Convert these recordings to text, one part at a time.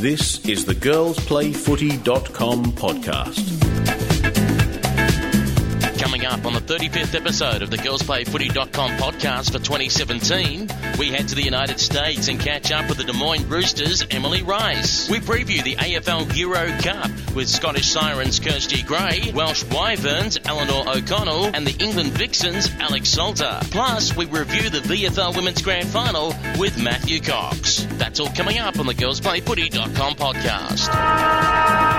This is the girlsplayfooty.com podcast. Coming up on the 35th episode of the girlsplayfooty.com podcast for 2017, we head to the United States and catch up with the Des Moines Roosters' Emily Rice. We preview the AFL Euro Cup with Scottish Sirens Kirsty Gray, Welsh Wyverns Eleanor O'Connell, and the England Vixens Alex Salter. Plus, we review the VFL Women's Grand Final with Matthew Cox. That's all coming up on the girlsplayfooty.com podcast.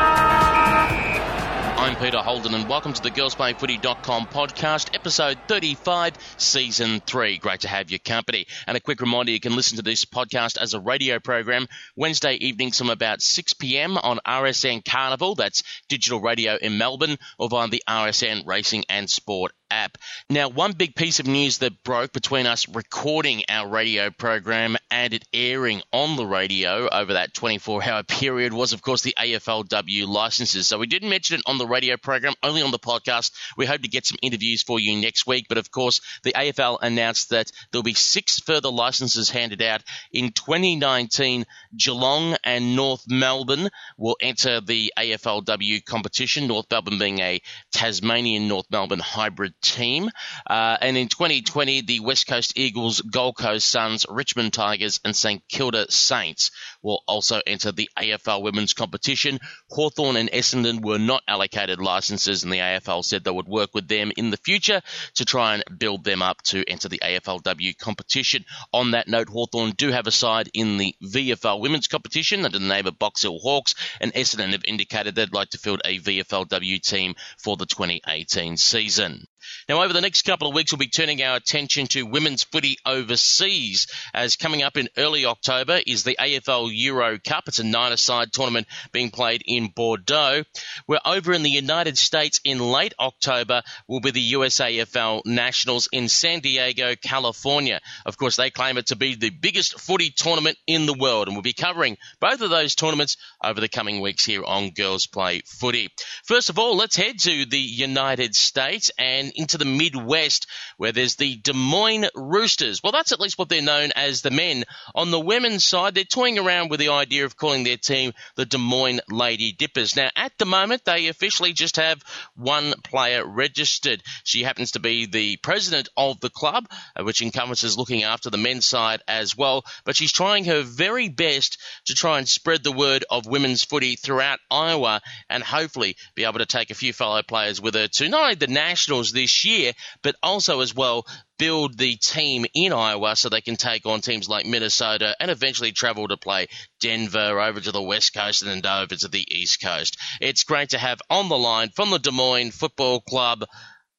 I'm Peter Holden, and welcome to the girlsplayfooty.com podcast, episode 35, season 3. Great to have your company. And a quick reminder you can listen to this podcast as a radio program Wednesday evenings from about 6 p.m. on RSN Carnival, that's digital radio in Melbourne, or via the RSN Racing and Sport app. Now, one big piece of news that broke between us recording our radio program and it airing on the radio over that 24 hour period was, of course, the AFLW licenses. So we didn't mention it on the radio program, only on the podcast. We hope to get some interviews for you next week. But of course, the AFL announced that there'll be six further licenses handed out in 2019. Geelong and North Melbourne will enter the AFLW competition, North Melbourne being a Tasmanian North Melbourne hybrid team. Uh, and in 2020, the West Coast Eagles, Gold Coast Suns, Richmond Tigers, and St Kilda Saints will also enter the AFL women's competition. Hawthorn and Essendon were not allocated licenses, and the AFL said they would work with them in the future to try and build them up to enter the AFLW competition. On that note, Hawthorn do have a side in the VFL women's competition under the name of Box Hill Hawks, and Essendon have indicated they'd like to field a VFLW team for the 2018 season. Now, over the next couple of weeks, we'll be turning our attention to women's footy overseas, as coming up in early October is the AFL Euro Cup. It's a nine-a-side tournament being played in Bordeaux. We're over in the United States in late October will be the USAFL Nationals in San Diego, California. Of course, they claim it to be the biggest footy tournament in the world, and we'll be covering both of those tournaments over the coming weeks here on Girls Play Footy. First of all, let's head to the United States and into the Midwest, where there's the Des Moines Roosters. Well, that's at least what they're known as the men. On the women's side, they're toying around with the idea of calling their team the Des Moines Lady Dippers. Now, at the moment, they officially just have one player registered. She happens to be the president of the club, uh, which encompasses looking after the men's side as well. But she's trying her very best to try and spread the word of women's footy throughout Iowa and hopefully be able to take a few fellow players with her to not only the Nationals this year, but also as well build the team in Iowa so they can take on teams like Minnesota and eventually travel to play Denver over to the West Coast and then over to the East Coast. It's great to have on the line from the Des Moines Football Club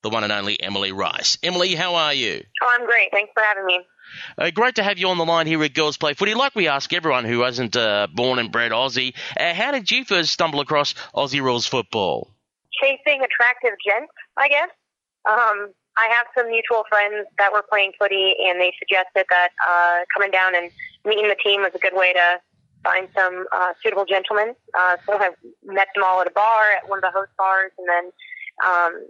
the one and only Emily Rice. Emily, how are you? Oh, I'm great. Thanks for having me. Uh, great to have you on the line here at Girls Play Footy. Like we ask everyone who isn't uh, born and bred Aussie, uh, how did you first stumble across Aussie rules football? Chasing attractive gents, I guess. Um, I have some mutual friends that were playing footy, and they suggested that uh, coming down and meeting the team was a good way to find some uh, suitable gentlemen. Uh, so I met them all at a bar at one of the host bars, and then um,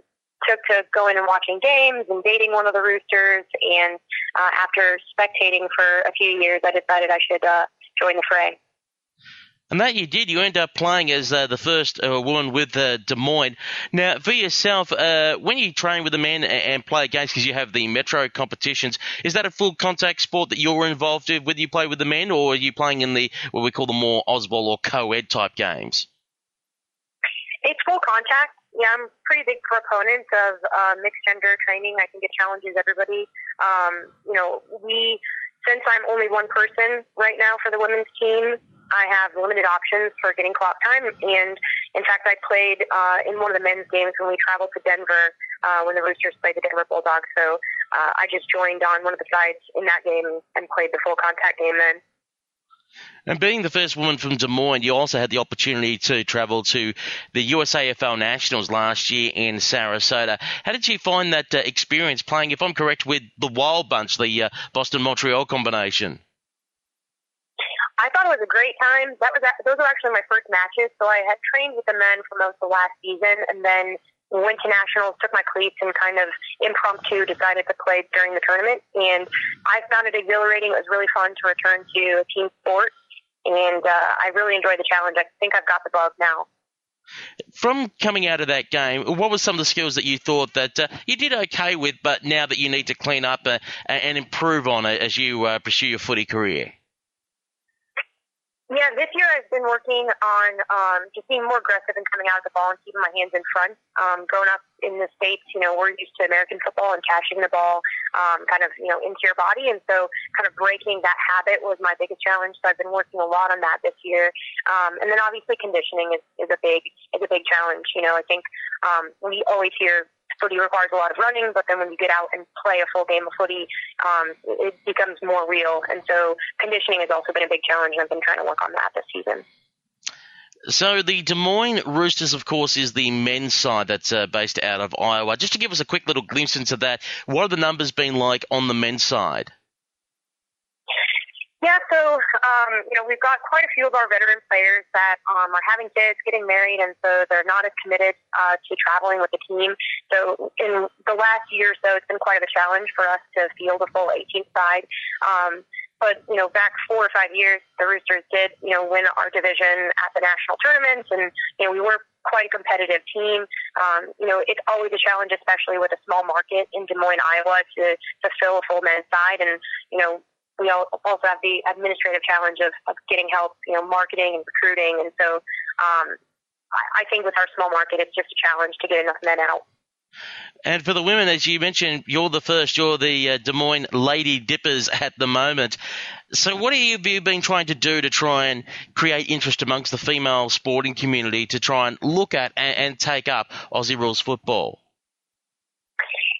took to going and watching games and dating one of the roosters. And uh, after spectating for a few years, I decided I should uh, join the fray. And that you did. You end up playing as uh, the first uh, woman with uh, Des Moines. Now, for yourself, uh, when you train with the men and, play games, because you have the metro competitions, is that a full contact sport that you're involved in? Whether you play with the men or are you playing in the what we call the more Ausball or co-ed type games? It's full contact. Yeah, I'm a pretty big proponent of uh, mixed gender training. I think it challenges everybody. Um, you know, we since I'm only one person right now for the women's team, I have limited options for getting clock time. And in fact, I played uh, in one of the men's games when we traveled to Denver uh, when the Roosters played the Denver Bulldogs. So uh, I just joined on one of the sides in that game and played the full contact game then. And being the first woman from Des Moines, you also had the opportunity to travel to the USAFL Nationals last year in Sarasota. How did you find that uh, experience playing, if I'm correct, with the Wild Bunch, the uh, Boston Montreal combination? I thought it was a great time. That was those were actually my first matches. So I had trained with the men for most of last season, and then went to nationals, took my cleats, and kind of impromptu decided to play during the tournament. And I found it exhilarating. It was really fun to return to a team sport. and uh, I really enjoy the challenge. I think I've got the bug now. From coming out of that game, what were some of the skills that you thought that uh, you did okay with, but now that you need to clean up uh, and improve on it as you uh, pursue your footy career? Yeah, this year I've been working on um, just being more aggressive and coming out of the ball and keeping my hands in front. Um, growing up in the States, you know, we're used to American football and catching the ball um, kind of, you know, into your body. And so kind of breaking that habit was my biggest challenge. So I've been working a lot on that this year. Um, and then obviously conditioning is, is a big, is a big challenge. You know, I think um, we always hear footy requires a lot of running, but then when you get out and play a full game of footy, um, it becomes more real. And so conditioning has also been a big challenge, and I've been trying to work on that this season. So the Des Moines Roosters, of course, is the men's side that's uh, based out of Iowa. Just to give us a quick little glimpse into that, what have the numbers been like on the men's side? Yeah, so um, you know we've got quite a few of our veteran players that um, are having kids, getting married, and so they're not as committed uh, to traveling with the team. So in the last year or so, it's been quite of a challenge for us to field a full 18 side. Um, but you know, back four or five years, the Roosters did you know win our division at the national tournaments, and you know we were quite a competitive team. Um, you know, it's always a challenge, especially with a small market in Des Moines, Iowa, to to fill a full men's side, and you know we also have the administrative challenge of, of getting help, you know, marketing and recruiting. And so um, I, think with our small market, it's just a challenge to get enough men out. And for the women, as you mentioned, you're the first. You're the uh, Des Moines Lady Dippers at the moment. So, what have you been trying to do to try and create interest amongst the female sporting community to try and look at and, and take up Aussie rules football?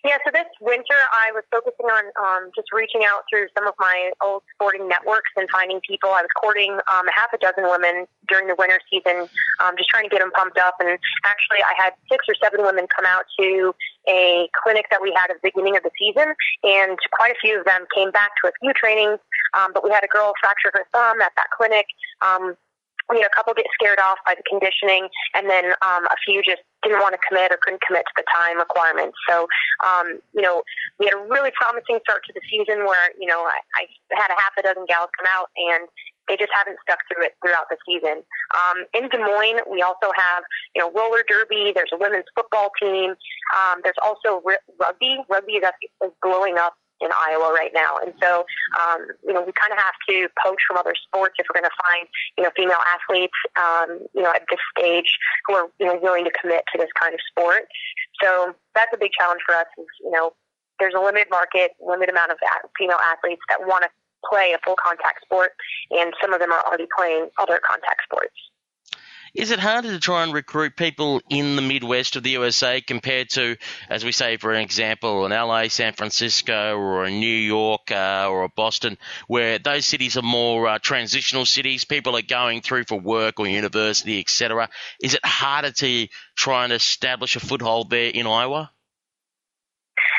Yeah, so this winter I was focusing on um, just reaching out through some of my old sporting networks and finding people. I was courting um, half a dozen women during the winter season, um, just trying to get them pumped up. And actually, I had six or seven women come out to a clinic that we had at the beginning of the season, and quite a few of them came back to a few trainings. Um, but we had a girl fracture her thumb at that clinic. Um, we had a couple get scared off by the conditioning, and then um, a few just didn't want to commit or couldn't commit to the time requirements. So, um, you know, we had a really promising start to the season where, you know, I, I had a half a dozen gals come out and they just haven't stuck through it throughout the season. Um, in Des Moines, we also have, you know, roller derby. There's a women's football team. Um, there's also rugby. Rugby is, is blowing up in Iowa right now. And so, um, you know, we kind of have to poach from other sports if we're going to find, you know, female athletes, um, you know, at this stage who are, you know, willing to commit to this kind of sport. So that's a big challenge for us is, you know, there's a limited market, limited amount of female athletes that want to play a full contact sport, and some of them are already playing other contact sports. Is it harder to try and recruit people in the Midwest of the USA compared to, as we say, for an example, an LA, San Francisco, or a New York, uh, or a Boston, where those cities are more uh, transitional cities? People are going through for work or university, etc. Is it harder to try and establish a foothold there in Iowa?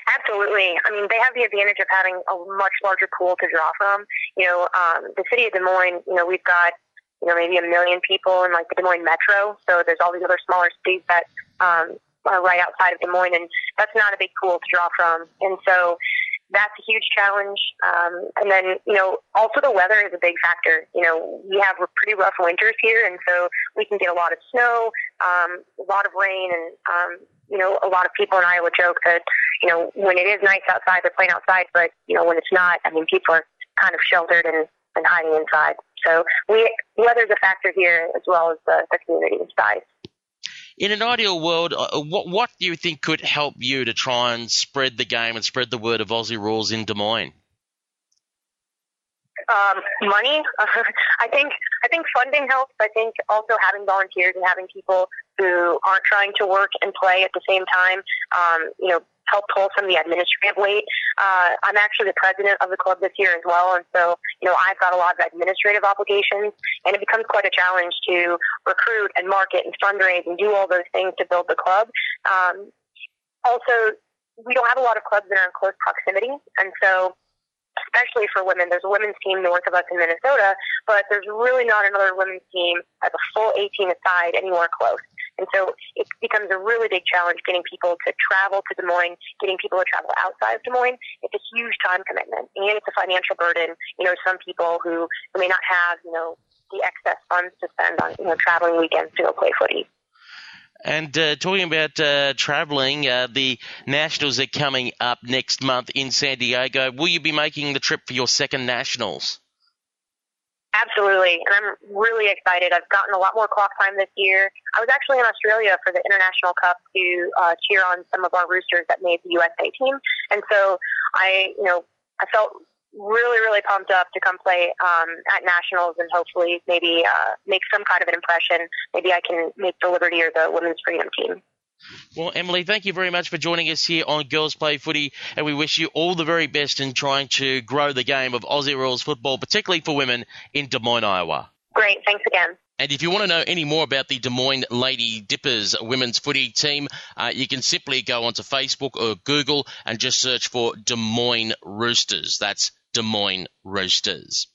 Absolutely. I mean, they have the advantage of having a much larger pool to draw from. You know, um, the city of Des Moines, you know, we've got you know, maybe a million people in like the Des Moines metro. So there's all these other smaller cities that um, are right outside of Des Moines, and that's not a big pool to draw from. And so that's a huge challenge. Um, and then, you know, also the weather is a big factor. You know, we have pretty rough winters here, and so we can get a lot of snow, um, a lot of rain, and um, you know, a lot of people in Iowa joke that, you know, when it is nice outside, they're playing outside, but you know, when it's not, I mean, people are kind of sheltered and, and hiding inside. So we weather's a factor here as well as the, the community size. In an ideal world, uh, what what do you think could help you to try and spread the game and spread the word of Aussie rules in Des Moines? Um, money. I think I think funding helps. I think also having volunteers and having people who aren't trying to work and play at the same time. Um, you know, help pull some of the administrative weight. Uh, I'm actually the president of the club this year as well, and so you know I've got a lot of administrative obligations, and it becomes quite a challenge to recruit and market and fundraise and do all those things to build the club. Um, also, we don't have a lot of clubs that are in close proximity, and so especially for women. There's a women's team north of us in Minnesota, but there's really not another women's team as a full 18 aside anywhere close. And so it becomes a really big challenge getting people to travel to Des Moines, getting people to travel outside of Des Moines. It's a huge time commitment and it's a financial burden. You know, some people who may not have, you know, the excess funds to spend on you know traveling weekends to go play footy. And uh, talking about uh, travelling, uh, the Nationals are coming up next month in San Diego. Will you be making the trip for your second Nationals? Absolutely, and I'm really excited. I've gotten a lot more clock time this year. I was actually in Australia for the International Cup to uh, cheer on some of our roosters that made the USA team, and so I, you know, I felt really, really pumped up to come play um, at nationals and hopefully maybe uh, make some kind of an impression. Maybe I can make the Liberty or the Women's Freedom team. Well, Emily, thank you very much for joining us here on Girls Play Footy, and we wish you all the very best in trying to grow the game of Aussie rules football, particularly for women in Des Moines, Iowa. Great, thanks again. And if you want to know any more about the Des Moines Lady Dippers women's footy team, uh, you can simply go onto Facebook or Google and just search for Des Moines Roosters. That's Des Moines Roosters.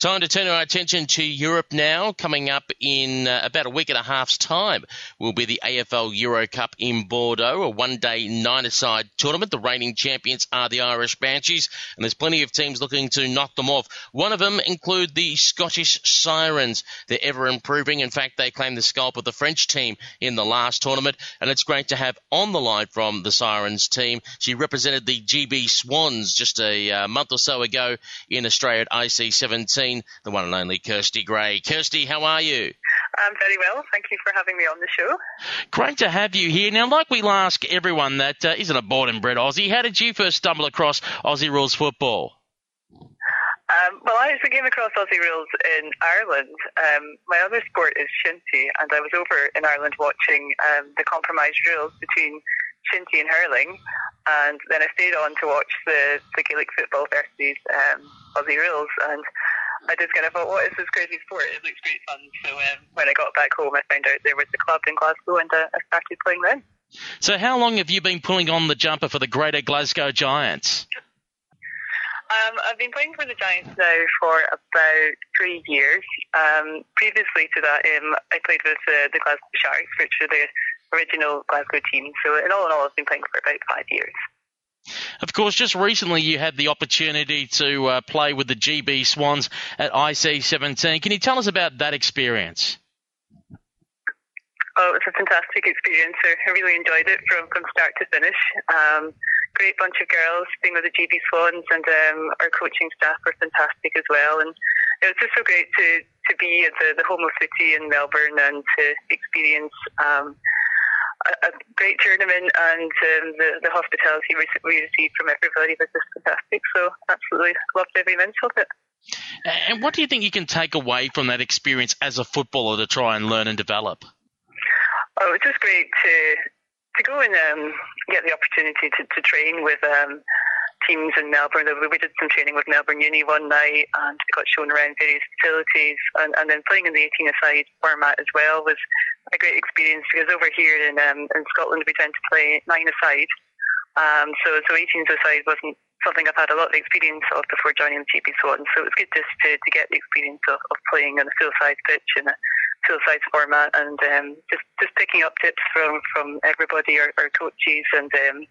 Time to turn our attention to Europe now. Coming up in uh, about a week and a half's time will be the AFL Euro Cup in Bordeaux, a one day nine a side tournament. The reigning champions are the Irish Banshees, and there's plenty of teams looking to knock them off. One of them include the Scottish Sirens. They're ever improving. In fact, they claimed the scalp of the French team in the last tournament, and it's great to have on the line from the Sirens team. She represented the GB Swans just a uh, month or so ago in Australia at IC17 the one and only Kirsty Gray. Kirsty, how are you? I'm very well. Thank you for having me on the show. Great to have you here. Now, like we ask everyone that uh, not a born and bred Aussie, how did you first stumble across Aussie Rules football? Um, well, I actually came across Aussie rules in Ireland. Um, my other sport is shinty, and I was over in Ireland watching um, the compromise rules between shinty and hurling, and then I stayed on to watch the, the Gaelic football versus um, Aussie rules, and I just kind of thought, what is this crazy sport? It looks great fun. So um, when I got back home, I found out there was a club in Glasgow, and uh, I started playing then. So how long have you been pulling on the jumper for the Greater Glasgow Giants? Um, I've been playing for the Giants now for about three years. Um, previously to that, um, I played with uh, the Glasgow Sharks, which are the original Glasgow team. So in all in all, I've been playing for about five years. Of course, just recently you had the opportunity to uh, play with the GB Swans at IC17. Can you tell us about that experience? Oh, it was a fantastic experience. I really enjoyed it from, from start to finish. Um, great bunch of girls being with the GB Swans, and um, our coaching staff were fantastic as well. And it was just so great to, to be at the, the home of city in Melbourne and to experience um, a, great tournament and um, the, the hospitality we, we received from everybody was just fantastic. So absolutely loved every minute of it. And what do you think you can take away from that experience as a footballer to try and learn and develop? Oh, it's just great to to go and um, get the opportunity to, to train with um, teams in Melbourne. We did some training with Melbourne Uni one night and got shown around various facilities. And, and then playing in the 18 aside format as well was a great experience because over here in, um, in Scotland we tend to play nine aside. Um, so, so 18 aside wasn't something I've had a lot of experience of before joining the GB Swans. So it was good just to, to get the experience of, of playing on a full size pitch in a full size format and um, just, just picking up tips from, from everybody, our, our coaches and um,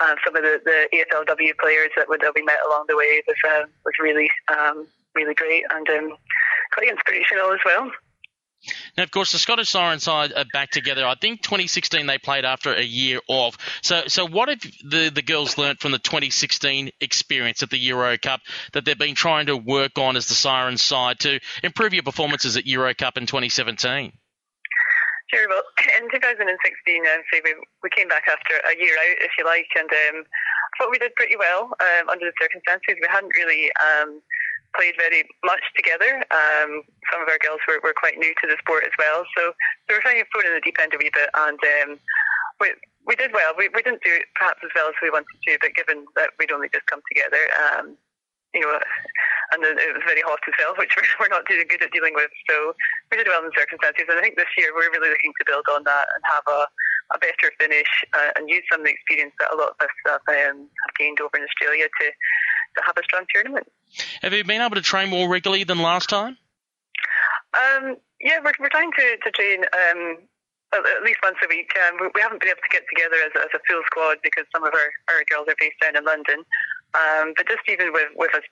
uh, some of the, the AFLW players that, that we met along the way was uh, was really um, really great and um, quite inspirational as well. Now, of course, the Scottish Siren side are back together. I think 2016 they played after a year off. So, so what have the, the girls learnt from the 2016 experience at the Euro Cup that they've been trying to work on as the Siren side to improve your performances at Euro Cup in 2017? Sure. Well, in 2016, um, say we, we came back after a year out, if you like, and um, I thought we did pretty well um, under the circumstances. We hadn't really um, played very much together. Um, some of our girls were, were quite new to the sport as well, so we were kind of thrown in the deep end a wee bit, and um, we we did well. We we didn't do perhaps as well as we wanted to, but given that we'd only just come together, um, you know, and it was very hot as well, which we're, not doing good at dealing with. So we did well in the circumstances, and I think this year we're really looking to build on that and have a, a better finish uh, and use some of the experience that a lot of us have, um, have gained over in Australia to, to have a strong tournament. Have you been able to train more regularly than last time? Um, yeah, we're, we're trying to, to train um, at least once a week. Um, we haven't been able to get together as, as a full squad because some of our, our girls are based down in London. Um, but just even with, with us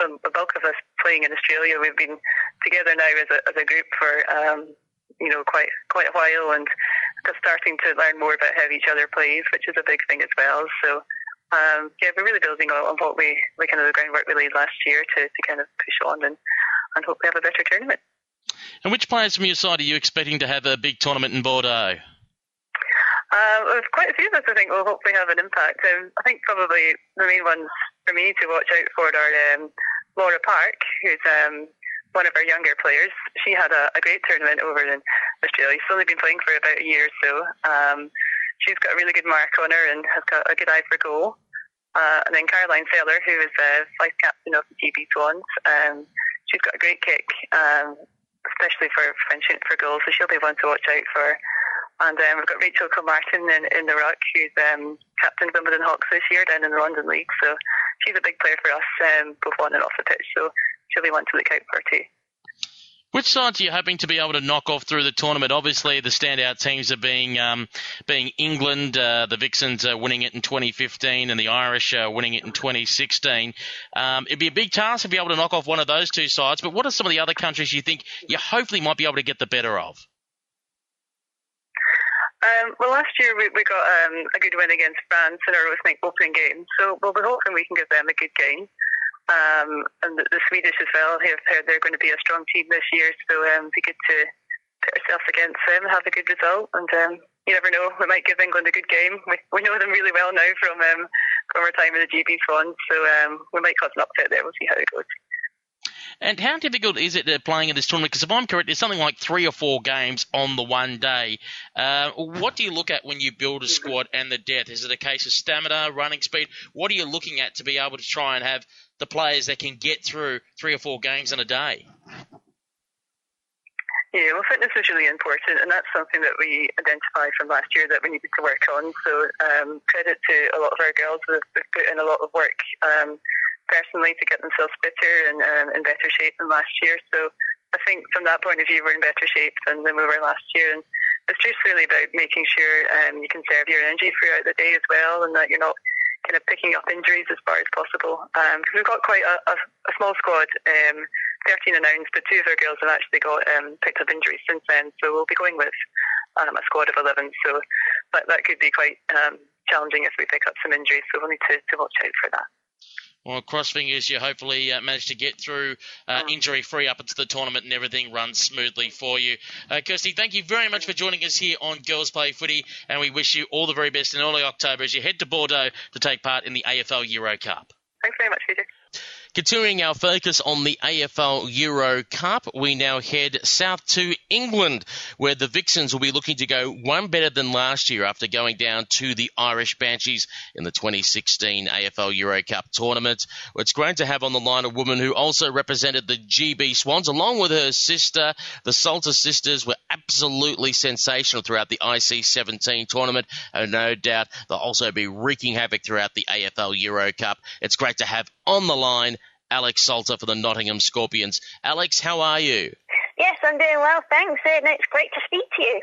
the, bulk of us playing in Australia, we've been together now as a, as a group for um, you know quite quite a while, and just starting to learn more about how each other plays, which is a big thing as well. So. Um, yeah, we're really building on, what we, we kind of the groundwork we laid last year to, to kind of push on and, and hope we have a better tournament. And which players from your side are you expecting to have a big tournament in Bordeaux? There's quite a few of us, I think, will hopefully have an impact. Um, I think probably the main ones for me to watch out for are um, Laura Park, who's um, one of our younger players. She had a, a, great tournament over in Australia. She's only been playing for about a year or so. Um, she's got a really good mark on her and has got a good eye for goal. Uh, and then Caroline Seller, who is uh, vice captain of the GB Swans. Um, she's got a great kick, um, especially for for, for goals, so she'll be one to watch out for. And um, we've got Rachel Kilmartin in, in the ruck, who's um, captain of Wimbledon Hawks this year down in the London League. So she's a big player for us, um, both on and off the pitch. So she'll be one to look out for too. Which sides are you hoping to be able to knock off through the tournament? Obviously, the standout teams are being um, being England, uh, the Vixens uh, winning it in 2015, and the Irish uh, winning it in 2016. Um, it'd be a big task to be able to knock off one of those two sides. But what are some of the other countries you think you hopefully might be able to get the better of? Um, well, last year we, we got um, a good win against France in our opening game, so we'll be hoping we can give them a good game. Um, and the, the, Swedish as well have heard they're going to be a strong team this year, so um, it'd be good to put ourselves against them, and have a good result, and um, you never know, we might give England a good game. We, we know them really well now from um, from our time in the GB Swans, so um, we might cause an upset there. We'll see how it goes. And how difficult is it playing in this tournament? Because if I'm correct, there's something like three or four games on the one day. Uh, what do you look at when you build a squad and the depth? Is it a case of stamina, running speed? What are you looking at to be able to try and have the players that can get through three or four games in a day? Yeah, well, fitness is really important, and that's something that we identified from last year that we needed to work on. So, um, credit to a lot of our girls who have put in a lot of work um, personally to get themselves fitter and um, in better shape than last year. So I think from that point of view, we're in better shape than, than we were last year. And it's just really about making sure um, you conserve your energy throughout the day as well, and that you're not kind of picking up injuries as far as possible. Um, because we've got quite a, a, a small squad, um, 13 announced, but two of our girls have actually got um, picked up injuries since then. So we'll be going with um, a squad of 11. So that, that could be quite um, challenging if we pick up some injuries. So we'll need to, to watch out for that. Well, cross fingers, you hopefully uh, manage to get through uh, mm. injury free up into the tournament and everything runs smoothly for you. Uh, Kirsty, thank you very much for joining us here on Girls Play Footy, and we wish you all the very best in early October as you head to Bordeaux to take part in the AFL Euro Cup. Thanks very much, Peter. Continuing our focus on the AFL Euro Cup, we now head south to England, where the Vixens will be looking to go one better than last year after going down to the Irish Banshees in the 2016 AFL Euro Cup tournament. It's great to have on the line a woman who also represented the GB Swans, along with her sister. The Salter sisters were absolutely sensational throughout the IC17 tournament, and no doubt they'll also be wreaking havoc throughout the AFL Euro Cup. It's great to have on the line Alex Salter for the Nottingham Scorpions. Alex, how are you? Yes, I'm doing well, thanks. It's great to speak to you.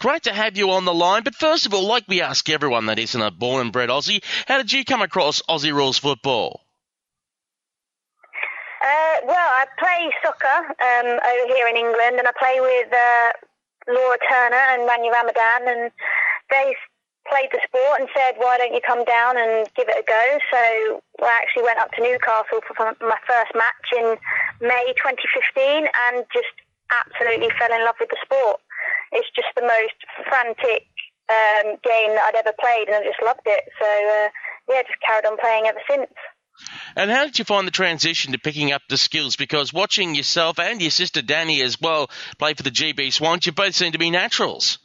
Great to have you on the line. But first of all, like we ask everyone that isn't a born and bred Aussie, how did you come across Aussie rules football? Uh, well, I play soccer um, over here in England, and I play with uh, Laura Turner and Rania Ramadan, and they played the sport and said, why don't you come down and give it a go? So I actually went up to Newcastle for my first match in May 2015 and just absolutely fell in love with the sport. It's just the most frantic um, game that I'd ever played and I just loved it. So uh, yeah, just carried on playing ever since. And how did you find the transition to picking up the skills? Because watching yourself and your sister Danny as well play for the GB Swans, you both seem to be naturals.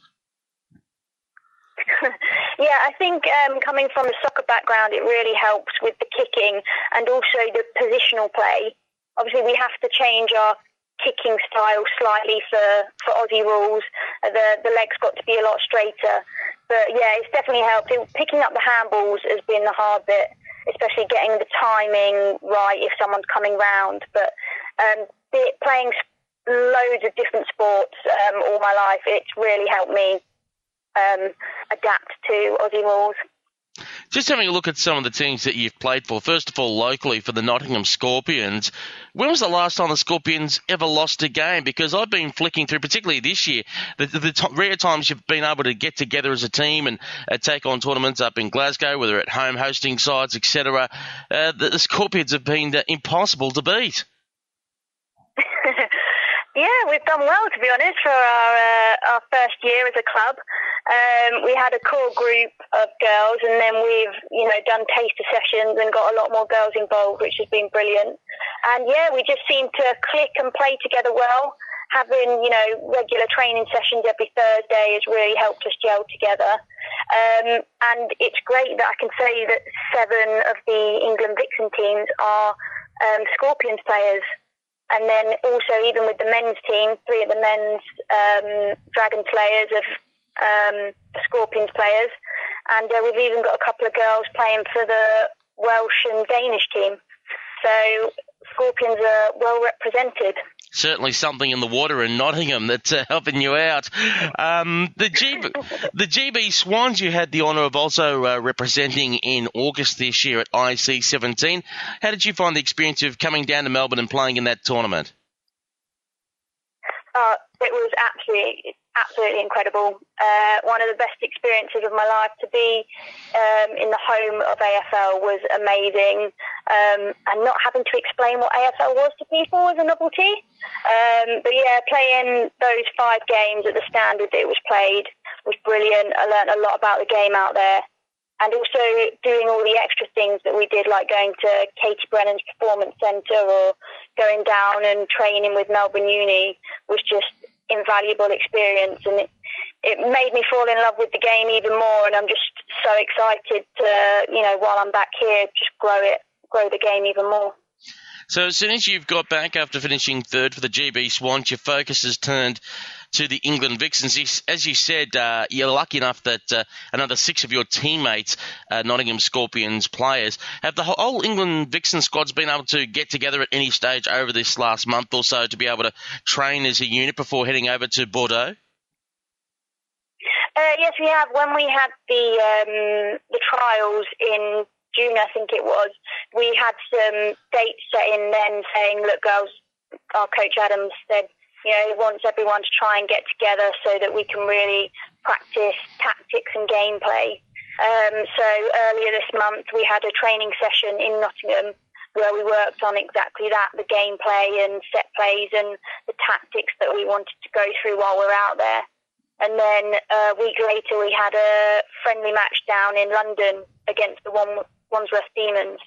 yeah, I think um, coming from a soccer background, it really helps with the kicking and also the positional play. Obviously, we have to change our kicking style slightly for, for Aussie rules. The the legs got to be a lot straighter. But yeah, it's definitely helped. Picking up the handballs has been the hard bit, especially getting the timing right if someone's coming round. But um, playing loads of different sports um, all my life, it's really helped me um, adapt to Aussie rules. Just having a look at some of the teams that you've played for. First of all, locally for the Nottingham Scorpions. When was the last time the Scorpions ever lost a game? Because I've been flicking through, particularly this year, the, the, the rare times you've been able to get together as a team and uh, take on tournaments up in Glasgow, whether at home hosting sides, etc. Uh, the, the, Scorpions have been uh, impossible to beat. Yeah, we've done well to be honest for our uh, our first year as a club. Um, we had a core group of girls, and then we've you know done taster sessions and got a lot more girls involved, which has been brilliant. And yeah, we just seem to click and play together well. Having you know regular training sessions every Thursday has really helped us gel together. Um, and it's great that I can say that seven of the England Vixen teams are um, Scorpions players. And then also, even with the men's team, three of the men's um, Dragon players of um, Scorpions players, and uh, we've even got a couple of girls playing for the Welsh and Danish team. So Scorpions are well represented certainly something in the water in Nottingham that's uh, helping you out. Um, the, G- the GB Swans you had the honour of also uh, representing in August this year at IC17. How did you find the experience of coming down to Melbourne and playing in that tournament? Uh, it was absolutely absolutely incredible. Uh, one of the best experiences of my life to be um, in the home of AFL was amazing. Um, and not having to explain what AFL was to people was a novelty. Um, but yeah, playing those five games at the standard that it was played was brilliant. I learned a lot about the game out there. And also doing all the extra things that we did, like going to Katie Brennan's Performance Centre or going down and training with Melbourne Uni was just invaluable experience and it, it made me fall in love with the game even more and I'm just so excited to, you know, while I'm back here, just grow it, grow the game even more. So as soon as you've got back after finishing third for the GB Swans, your focus has turned to the England Vixens. As you said, uh, you're lucky enough that uh, another six of your teammates, uh, Nottingham Scorpions players, have the whole England Vixen squad's been able to get together at any stage over this last month or so to be able to train as a unit before heading over to Bordeaux? Uh, yes, we have. When we had the um, the trials in June, I think it was, we had some dates set in then saying, look, girls, our coach Adams said, you know, he wants everyone to try and get together so that we can really practice tactics and gameplay. Um, so earlier this month, we had a training session in Nottingham where we worked on exactly that, the gameplay and set plays and the tactics that we wanted to go through while we're out there. And then a week later, we had a friendly match down in London against the one Wandsworth Demons,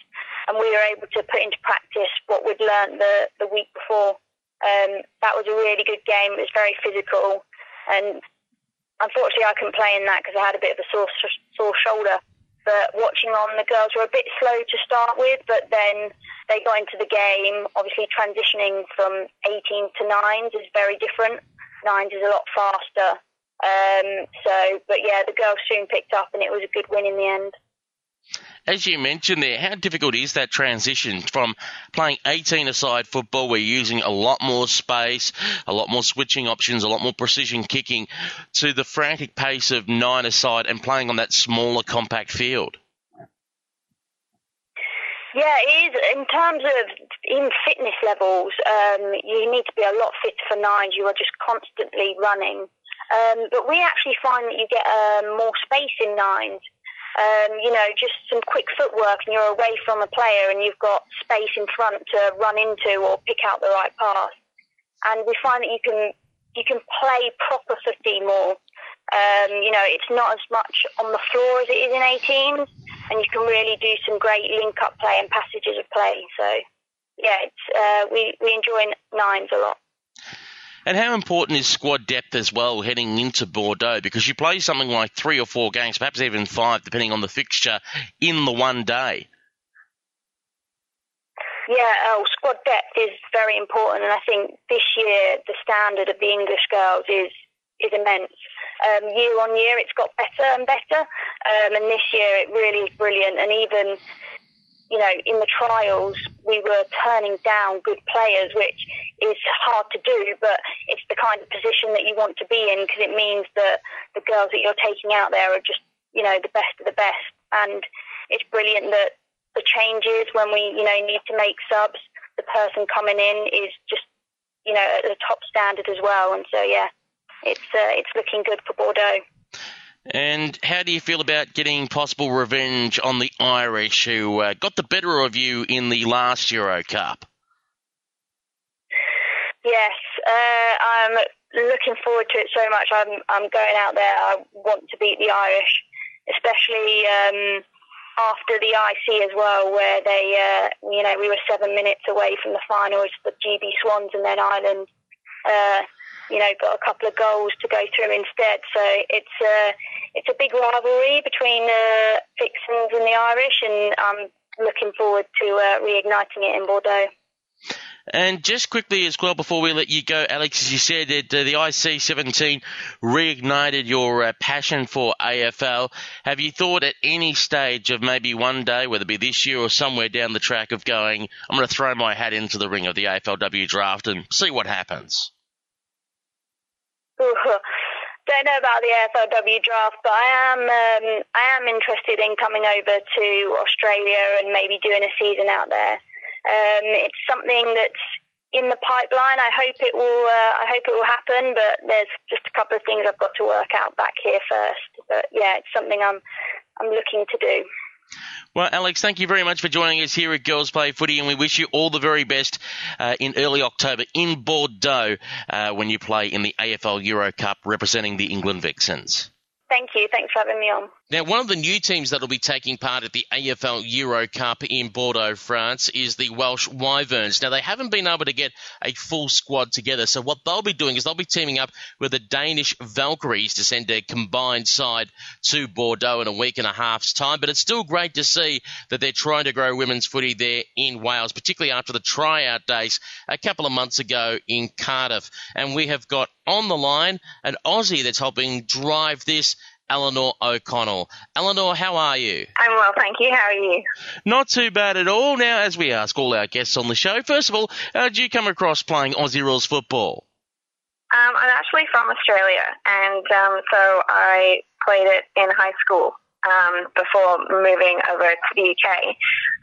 and we were able to put into practice what we'd learned the, the week before. Um, that was a really good game. It was very physical, and unfortunately, I couldn't play in that because I had a bit of a sore, sore shoulder. But watching on, the girls were a bit slow to start with, but then they got into the game. Obviously, transitioning from 18 to nines is very different. Nines is a lot faster. Um, so, but yeah, the girls soon picked up, and it was a good win in the end. As you mentioned there, how difficult is that transition from playing 18 aside football where you're using a lot more space, a lot more switching options, a lot more precision kicking, to the frantic pace of nine aside and playing on that smaller, compact field? Yeah, it is. In terms of in fitness levels, um, you need to be a lot fitter for nines. You are just constantly running. Um, but we actually find that you get um, more space in nines um, you know, just some quick footwork and you're away from a player and you've got space in front to run into or pick out the right pass. And we find that you can you can play proper footy more. Um, you know, it's not as much on the floor as it is in 18s, and you can really do some great link-up play and passages of play. So, yeah, it's uh, we we enjoy nines a lot. And how important is squad depth as well heading into Bordeaux? Because you play something like three or four games, perhaps even five, depending on the fixture, in the one day. Yeah, oh, squad depth is very important, and I think this year the standard of the English girls is is immense. Um, year on year, it's got better and better, um, and this year it really is brilliant. And even you know, in the trials, we were turning down good players, which is hard to do, but it's the kind of position that you want to be in because it means that the girls that you're taking out there are just, you know, the best of the best. And it's brilliant that the changes when we, you know, need to make subs, the person coming in is just, you know, at the top standard as well. And so, yeah, it's uh, it's looking good for Bordeaux. And how do you feel about getting possible revenge on the Irish who uh, got the better of you in the last Euro Cup? Yes, uh, I'm looking forward to it so much. I'm I'm going out there. I want to beat the Irish, especially um, after the IC as well, where they, uh, you know, we were seven minutes away from the finals, the GB Swans, and then Ireland, uh, you know, got a couple of goals to go through instead. So it's a uh, it's a big rivalry between the Vixens and the Irish, and I'm looking forward to uh, reigniting it in Bordeaux. And just quickly as well, before we let you go, Alex, as you said, that uh, the IC17 reignited your uh, passion for AFL. Have you thought at any stage of maybe one day, whether it be this year or somewhere down the track, of going, I'm going to throw my hat into the ring of the AFLW draft and see what happens? don't know about the AFLW draft, but I am um, I am interested in coming over to Australia and maybe doing a season out there. Um, it's something that's in the pipeline. I hope it will. Uh, I hope it will happen. But there's just a couple of things I've got to work out back here first. But yeah, it's something I'm I'm looking to do. Well, Alex, thank you very much for joining us here at Girls Play Footy, and we wish you all the very best uh, in early October in Bordeaux uh, when you play in the AFL Euro Cup representing the England Vixens. Thank you. Thanks for having me on. Now, one of the new teams that will be taking part at the AFL Euro Cup in Bordeaux, France, is the Welsh Wyverns. Now, they haven't been able to get a full squad together, so what they'll be doing is they'll be teaming up with the Danish Valkyries to send their combined side to Bordeaux in a week and a half's time. But it's still great to see that they're trying to grow women's footy there in Wales, particularly after the tryout days a couple of months ago in Cardiff. And we have got on the line an Aussie that's helping drive this Eleanor O'Connell. Eleanor, how are you? I'm well, thank you. How are you? Not too bad at all. Now, as we ask all our guests on the show, first of all, how did you come across playing Aussie rules football? Um, I'm actually from Australia, and um, so I played it in high school um, before moving over to the UK.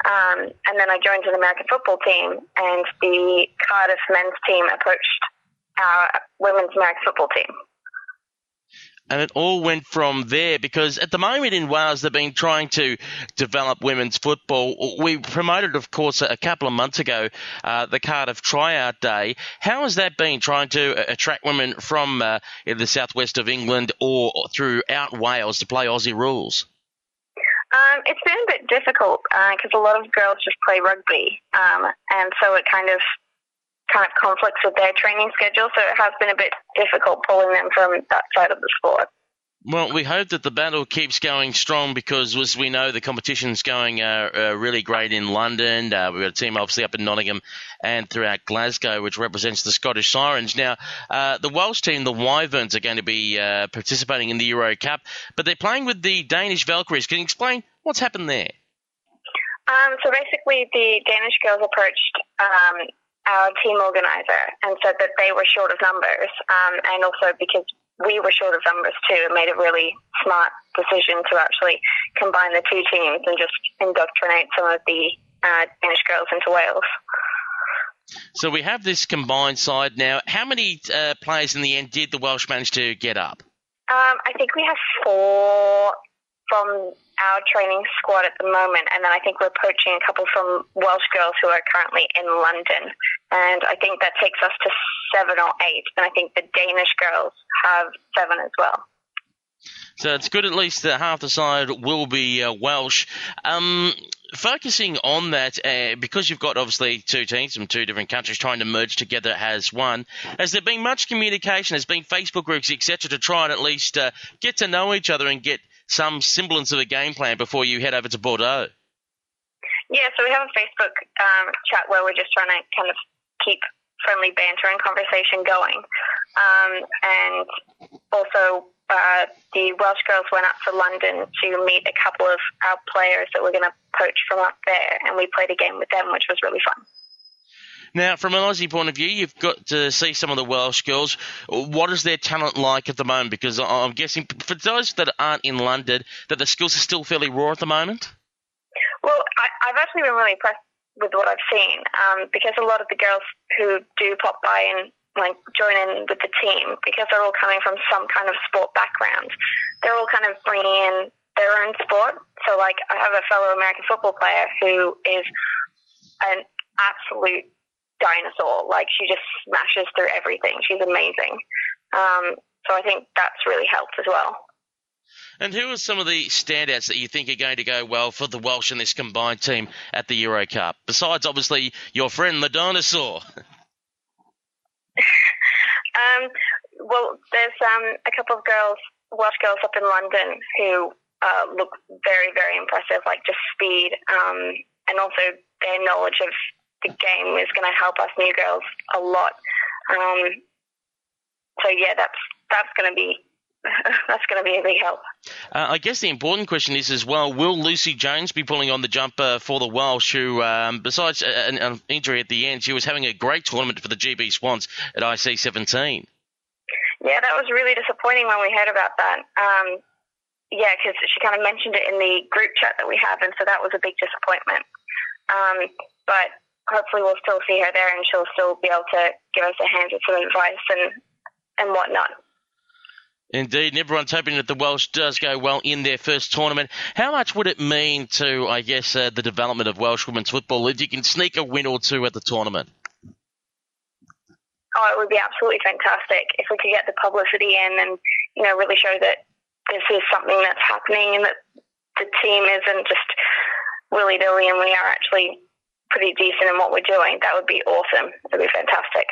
Um, and then I joined an American football team, and the Cardiff men's team approached our women's American football team and it all went from there because at the moment in Wales they've been trying to develop women's football. We promoted, of course, a couple of months ago uh, the Cardiff Tryout Day. How has that been trying to attract women from uh, the southwest of England or throughout Wales to play Aussie rules? Um, it's been a bit difficult because uh, a lot of girls just play rugby, um, and so it kind of kind of conflicts with their training schedule, so it has been a bit difficult pulling them from that side of the sport. Well, we hope that the battle keeps going strong because, as we know, the competition's going uh, uh, really great in London. Uh, we've got a team obviously up in Nottingham and throughout Glasgow, which represents the Scottish Sirens. Now, uh, the Welsh team, the Wyverns, are going to be uh, participating in the Euro Cup, but they're playing with the Danish Valkyries. Can you explain what's happened there? Um, so basically, the Danish girls approached um, our team organizer and said that they were short of numbers, um, and also because we were short of numbers too, it made a really smart decision to actually combine the two teams and just indoctrinate some of the uh, Danish girls into Wales. So we have this combined side now. How many uh, players in the end did the Welsh manage to get up? Um, I think we have four from our training squad at the moment, and then I think we're poaching a couple from Welsh girls who are currently in London, and I think that takes us to seven or eight, and I think the Danish girls have seven as well. So it's good at least that half the side will be uh, Welsh. Um, focusing on that, uh, because you've got obviously two teams from two different countries trying to merge together as one, has there been much communication? Has been Facebook groups, etc., to try and at least uh, get to know each other and get some semblance of a game plan before you head over to Bordeaux? Yeah, so we have a Facebook um, chat where we're just trying to kind of keep friendly banter and conversation going. Um, and also, uh, the Welsh girls went up to London to meet a couple of our players that we're going to poach from up there, and we played a game with them, which was really fun. Now, from an Aussie point of view, you've got to see some of the Welsh girls. What is their talent like at the moment? Because I'm guessing for those that aren't in London, that the skills are still fairly raw at the moment. Well, I, I've actually been really impressed with what I've seen um, because a lot of the girls who do pop by and like join in with the team because they're all coming from some kind of sport background. They're all kind of bringing in their own sport. So, like, I have a fellow American football player who is an absolute dinosaur. Like, she just smashes through everything. She's amazing. Um, so, I think that's really helped as well. And who are some of the standouts that you think are going to go well for the Welsh in this combined team at the Euro Cup? Besides, obviously, your friend the dinosaur. um, well, there's um, a couple of girls, Welsh girls up in London who uh, look very, very impressive, like just speed um, and also their knowledge of the game is going to help us new girls a lot. Um, so yeah, that's that's going to be that's going to be a big help. Uh, I guess the important question is as well: Will Lucy Jones be pulling on the jumper for the Welsh? Who, um, besides an, an, injury at the end, she was having a great tournament for the GB Swans at IC 17. Yeah, that was really disappointing when we heard about that. Um, yeah, because she kind of mentioned it in the group chat that we have, and so that was a big disappointment. Um, but hopefully, we'll still see her there, and she'll still be able to give us a hand with some advice and and whatnot. Indeed, and everyone's hoping that the Welsh does go well in their first tournament. How much would it mean to, I guess, uh, the development of Welsh women's football if you can sneak a win or two at the tournament? Oh, it would be absolutely fantastic if we could get the publicity in and, you know, really show that this is something that's happening and that the team isn't just willy nilly and we are actually pretty decent in what we're doing. That would be awesome. It would be fantastic.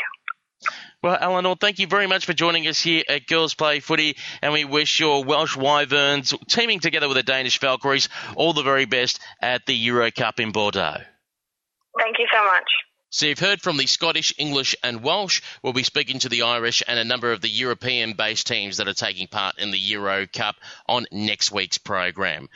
Well, Eleanor, thank you very much for joining us here at Girls Play Footy, and we wish your Welsh Wyverns, teaming together with the Danish Valkyries, all the very best at the Euro Cup in Bordeaux. Thank you so much. So you've heard from the Scottish, English, and Welsh. We'll be speaking to the Irish and a number of the European-based teams that are taking part in the Euro Cup on next week's program.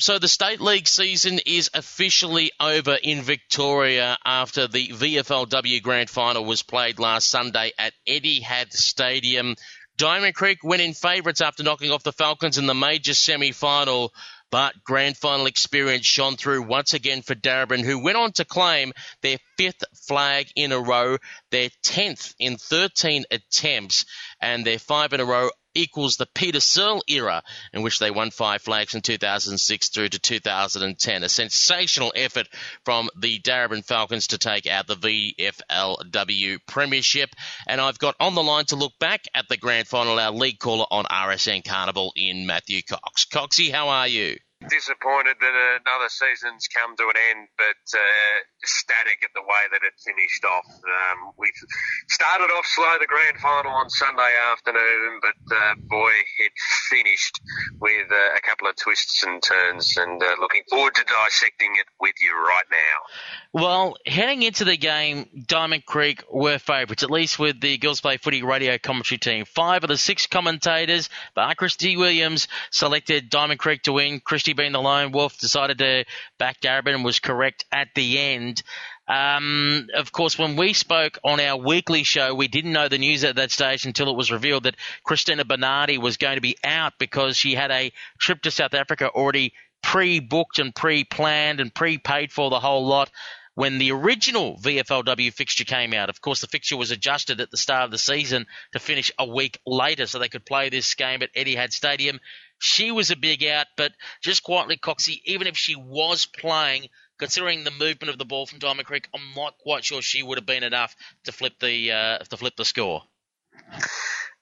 So the State League season is officially over in Victoria after the VFLW Grand Final was played last Sunday at Eddie Etihad Stadium. Diamond Creek went in favourites after knocking off the Falcons in the major semi-final, but grand final experience shone through once again for Darebin, who went on to claim their fifth flag in a row, their 10th in 13 attempts, and their five in a row equals the Peter Searle era, in which they won five flags in 2006 through to 2010. A sensational effort from the Darebin Falcons to take out the VFLW Premiership. And I've got on the line to look back at the grand final our league caller on RSN Carnival in Matthew Cox. Coxie, how are you? Disappointed that another season's come to an end, but uh, ecstatic at the way that it finished off. Um, we started off slow, the grand final on Sunday afternoon, but uh, boy, it finished with uh, a couple of twists and turns, and uh, looking forward to dissecting it with you right now. Well, heading into the game, Diamond Creek were favourites, at least with the Girls Play Footy radio commentary team. Five of the six commentators, but Christy Williams selected Diamond Creek to win. Christy being the lone wolf, decided to back Darebin and was correct at the end. Um, of course, when we spoke on our weekly show, we didn't know the news at that stage until it was revealed that Christina Bernardi was going to be out because she had a trip to South Africa already pre-booked and pre-planned and pre-paid for the whole lot when the original VFLW fixture came out. Of course, the fixture was adjusted at the start of the season to finish a week later so they could play this game at Etihad Stadium. She was a big out, but just quietly, Coxie, even if she was playing, considering the movement of the ball from Diamond Creek, I'm not quite sure she would have been enough to flip the uh, to flip the score.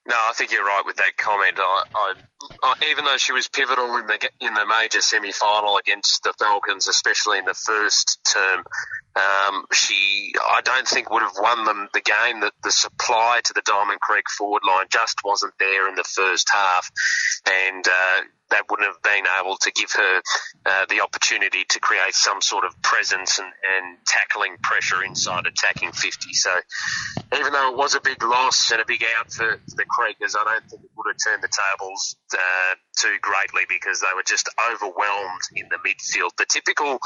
No, I think you're right with that comment. I, I, I, even though she was pivotal in the in the major semi final against the Falcons, especially in the first term, um, she I don't think would have won them the game. That the supply to the Diamond Creek forward line just wasn't there in the first half, and uh, that wouldn't have been able to give her uh, the opportunity to create some sort of presence and, and tackling pressure inside attacking 50. So even though it was a big loss and a big out for, the Creekers, I don't think it would have turned the tables uh, too greatly because they were just overwhelmed in the midfield. The typical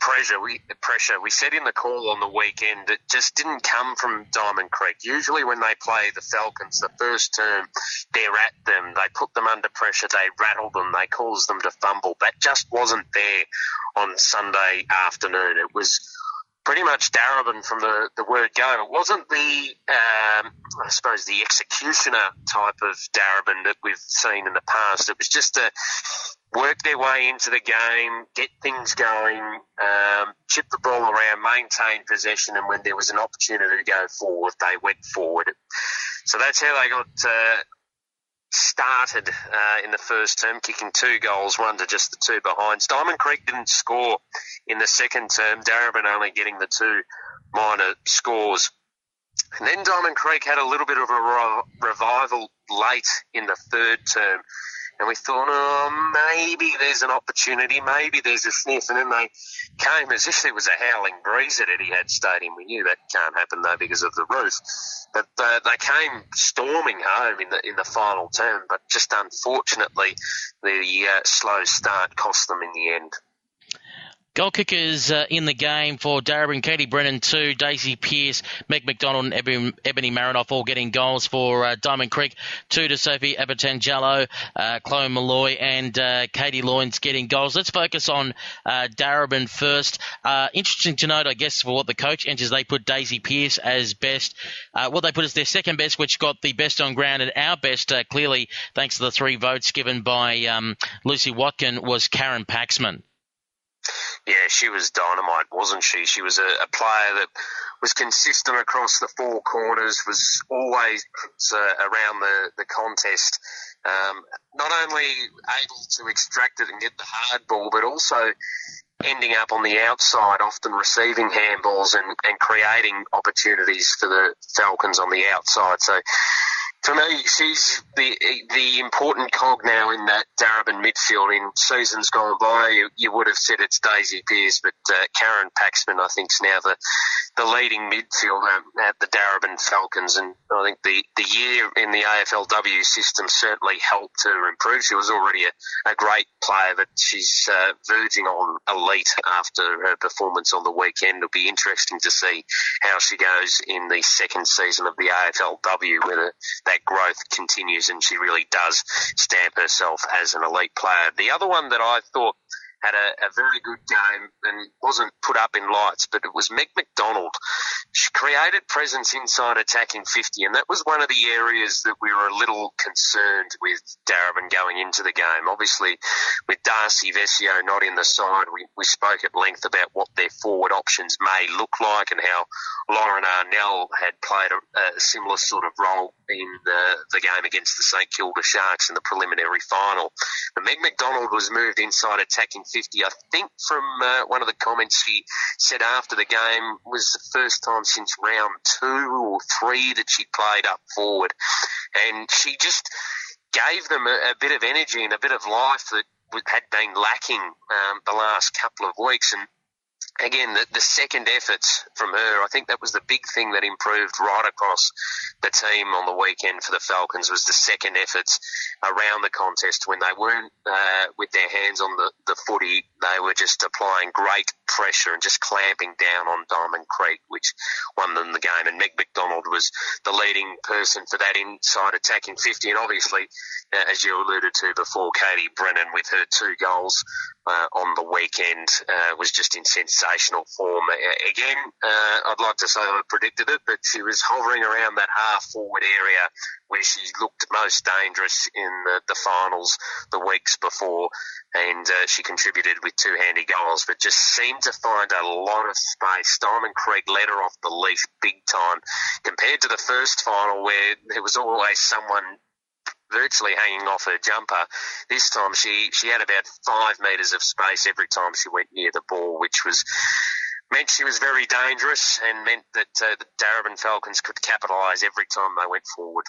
pressure we pressure we said in the call on the weekend it just didn't come from Diamond Creek. Usually when they play the Falcons the first term, they're at them, they put them under pressure, they rattle them They caused them to fumble. That just wasn't there on Sunday afternoon. It was pretty much Darebin from the, the word go. It wasn't the, um, I suppose, the executioner type of Darebin that we've seen in the past. It was just to work their way into the game, get things going, um, chip the ball around, maintain possession, and when there was an opportunity to go forward, they went forward. So that's how they got uh, started uh, in the first term, kicking two goals, one to just the two behinds. Diamond Creek didn't score in the second term, Darebin only getting the two minor scores. And then Diamond Creek had a little bit of a revival late in the third term and we thought, oh, maybe there's an opportunity, maybe there's a sniff, and then they came as if there was a howling breeze at Etihad Stadium. We knew that can't happen though because of the roof, but uh, they came storming home in the in the final term. But just unfortunately, the uh, slow start cost them in the end. Goal kickers uh, in the game for Darebin, Katie Brennan, two, Daisy Pearce, Meg McDonald, and Ebony, Ebony Marinoff all getting goals for uh, Diamond Creek, two to Sophie Abertangello, uh, Chloe Molloy, and uh, Katie Loynes getting goals. Let's focus on uh, Darebin first. Uh, interesting to note, I guess, for what the coach enters, they put Daisy Pearce as best. What they put as their second best, which got the best on ground, and our best, clearly, thanks to the three votes given by um, Lucy Watkin, was Karen Paxman. Yeah, she was dynamite, wasn't she? She was a, a player that was consistent across the four corners, was always uh, around the, the contest. Um, not only able to extract it and get the hard ball, but also ending up on the outside, often receiving handballs and, and creating opportunities for the Falcons on the outside. So for me, she's the the important cog now in that Darebin midfield. In seasons gone by, you, you would have said it's Daisy Pearce, but uh, Karen Paxman, I think, is now the the leading midfielder at the Darebin Falcons, and I think the, the year in the AFLW system certainly helped her improve. She was already a, a great player, but she's uh, verging on elite after her performance on the weekend. It'll be interesting to see how she goes in the second season of the AFLW, whether that growth continues and she really does stamp herself as an elite player. The other one that I thought had a, a, very good game and wasn't put up in lights, but it was Meg McDonald. She created presence inside attacking 50, and that was one of the areas that we were a little concerned with Darebin going into the game. Obviously, with Darcy Vescio not in the side, we, we spoke at length about what their forward options may look like and how Lauren Arnell had played a, a similar sort of role in the, the game against the St Kilda Sharks in the preliminary final. But Meg McDonald was moved inside attacking 50. I think from uh, one of the comments she said after the game was the first time since round two or three that she played up forward. And she just gave them a, a bit of energy and a bit of life that had been lacking um, the last couple of weeks. And again, the, the, second efforts from her, I think that was the big thing that improved right across the team on the weekend for the Falcons was the second efforts around the contest when they weren't uh, with their hands on the, the footy. They were just applying great pressure and just clamping down on Diamond Creek, which won them the game. And Meg McDonald was the leading person for that inside attacking 50. And obviously, uh, as you alluded to before, Katie Brennan with her two goals uh, on the weekend uh, was just in sensational form. Again, uh, I'd like to say I predicted it, but she was hovering around that half forward area where she looked most dangerous in the, the finals the weeks before, and uh, she contributed with two handy goals, but just seemed to find a lot of space. Diamond Creek led her off the leash big time compared to the first final where there was always someone virtually hanging off her jumper. This time she, she had about five metres of space every time she went near the ball, which was meant she was very dangerous and meant that uh, the Darebin Falcons could capitalise every time they went forward.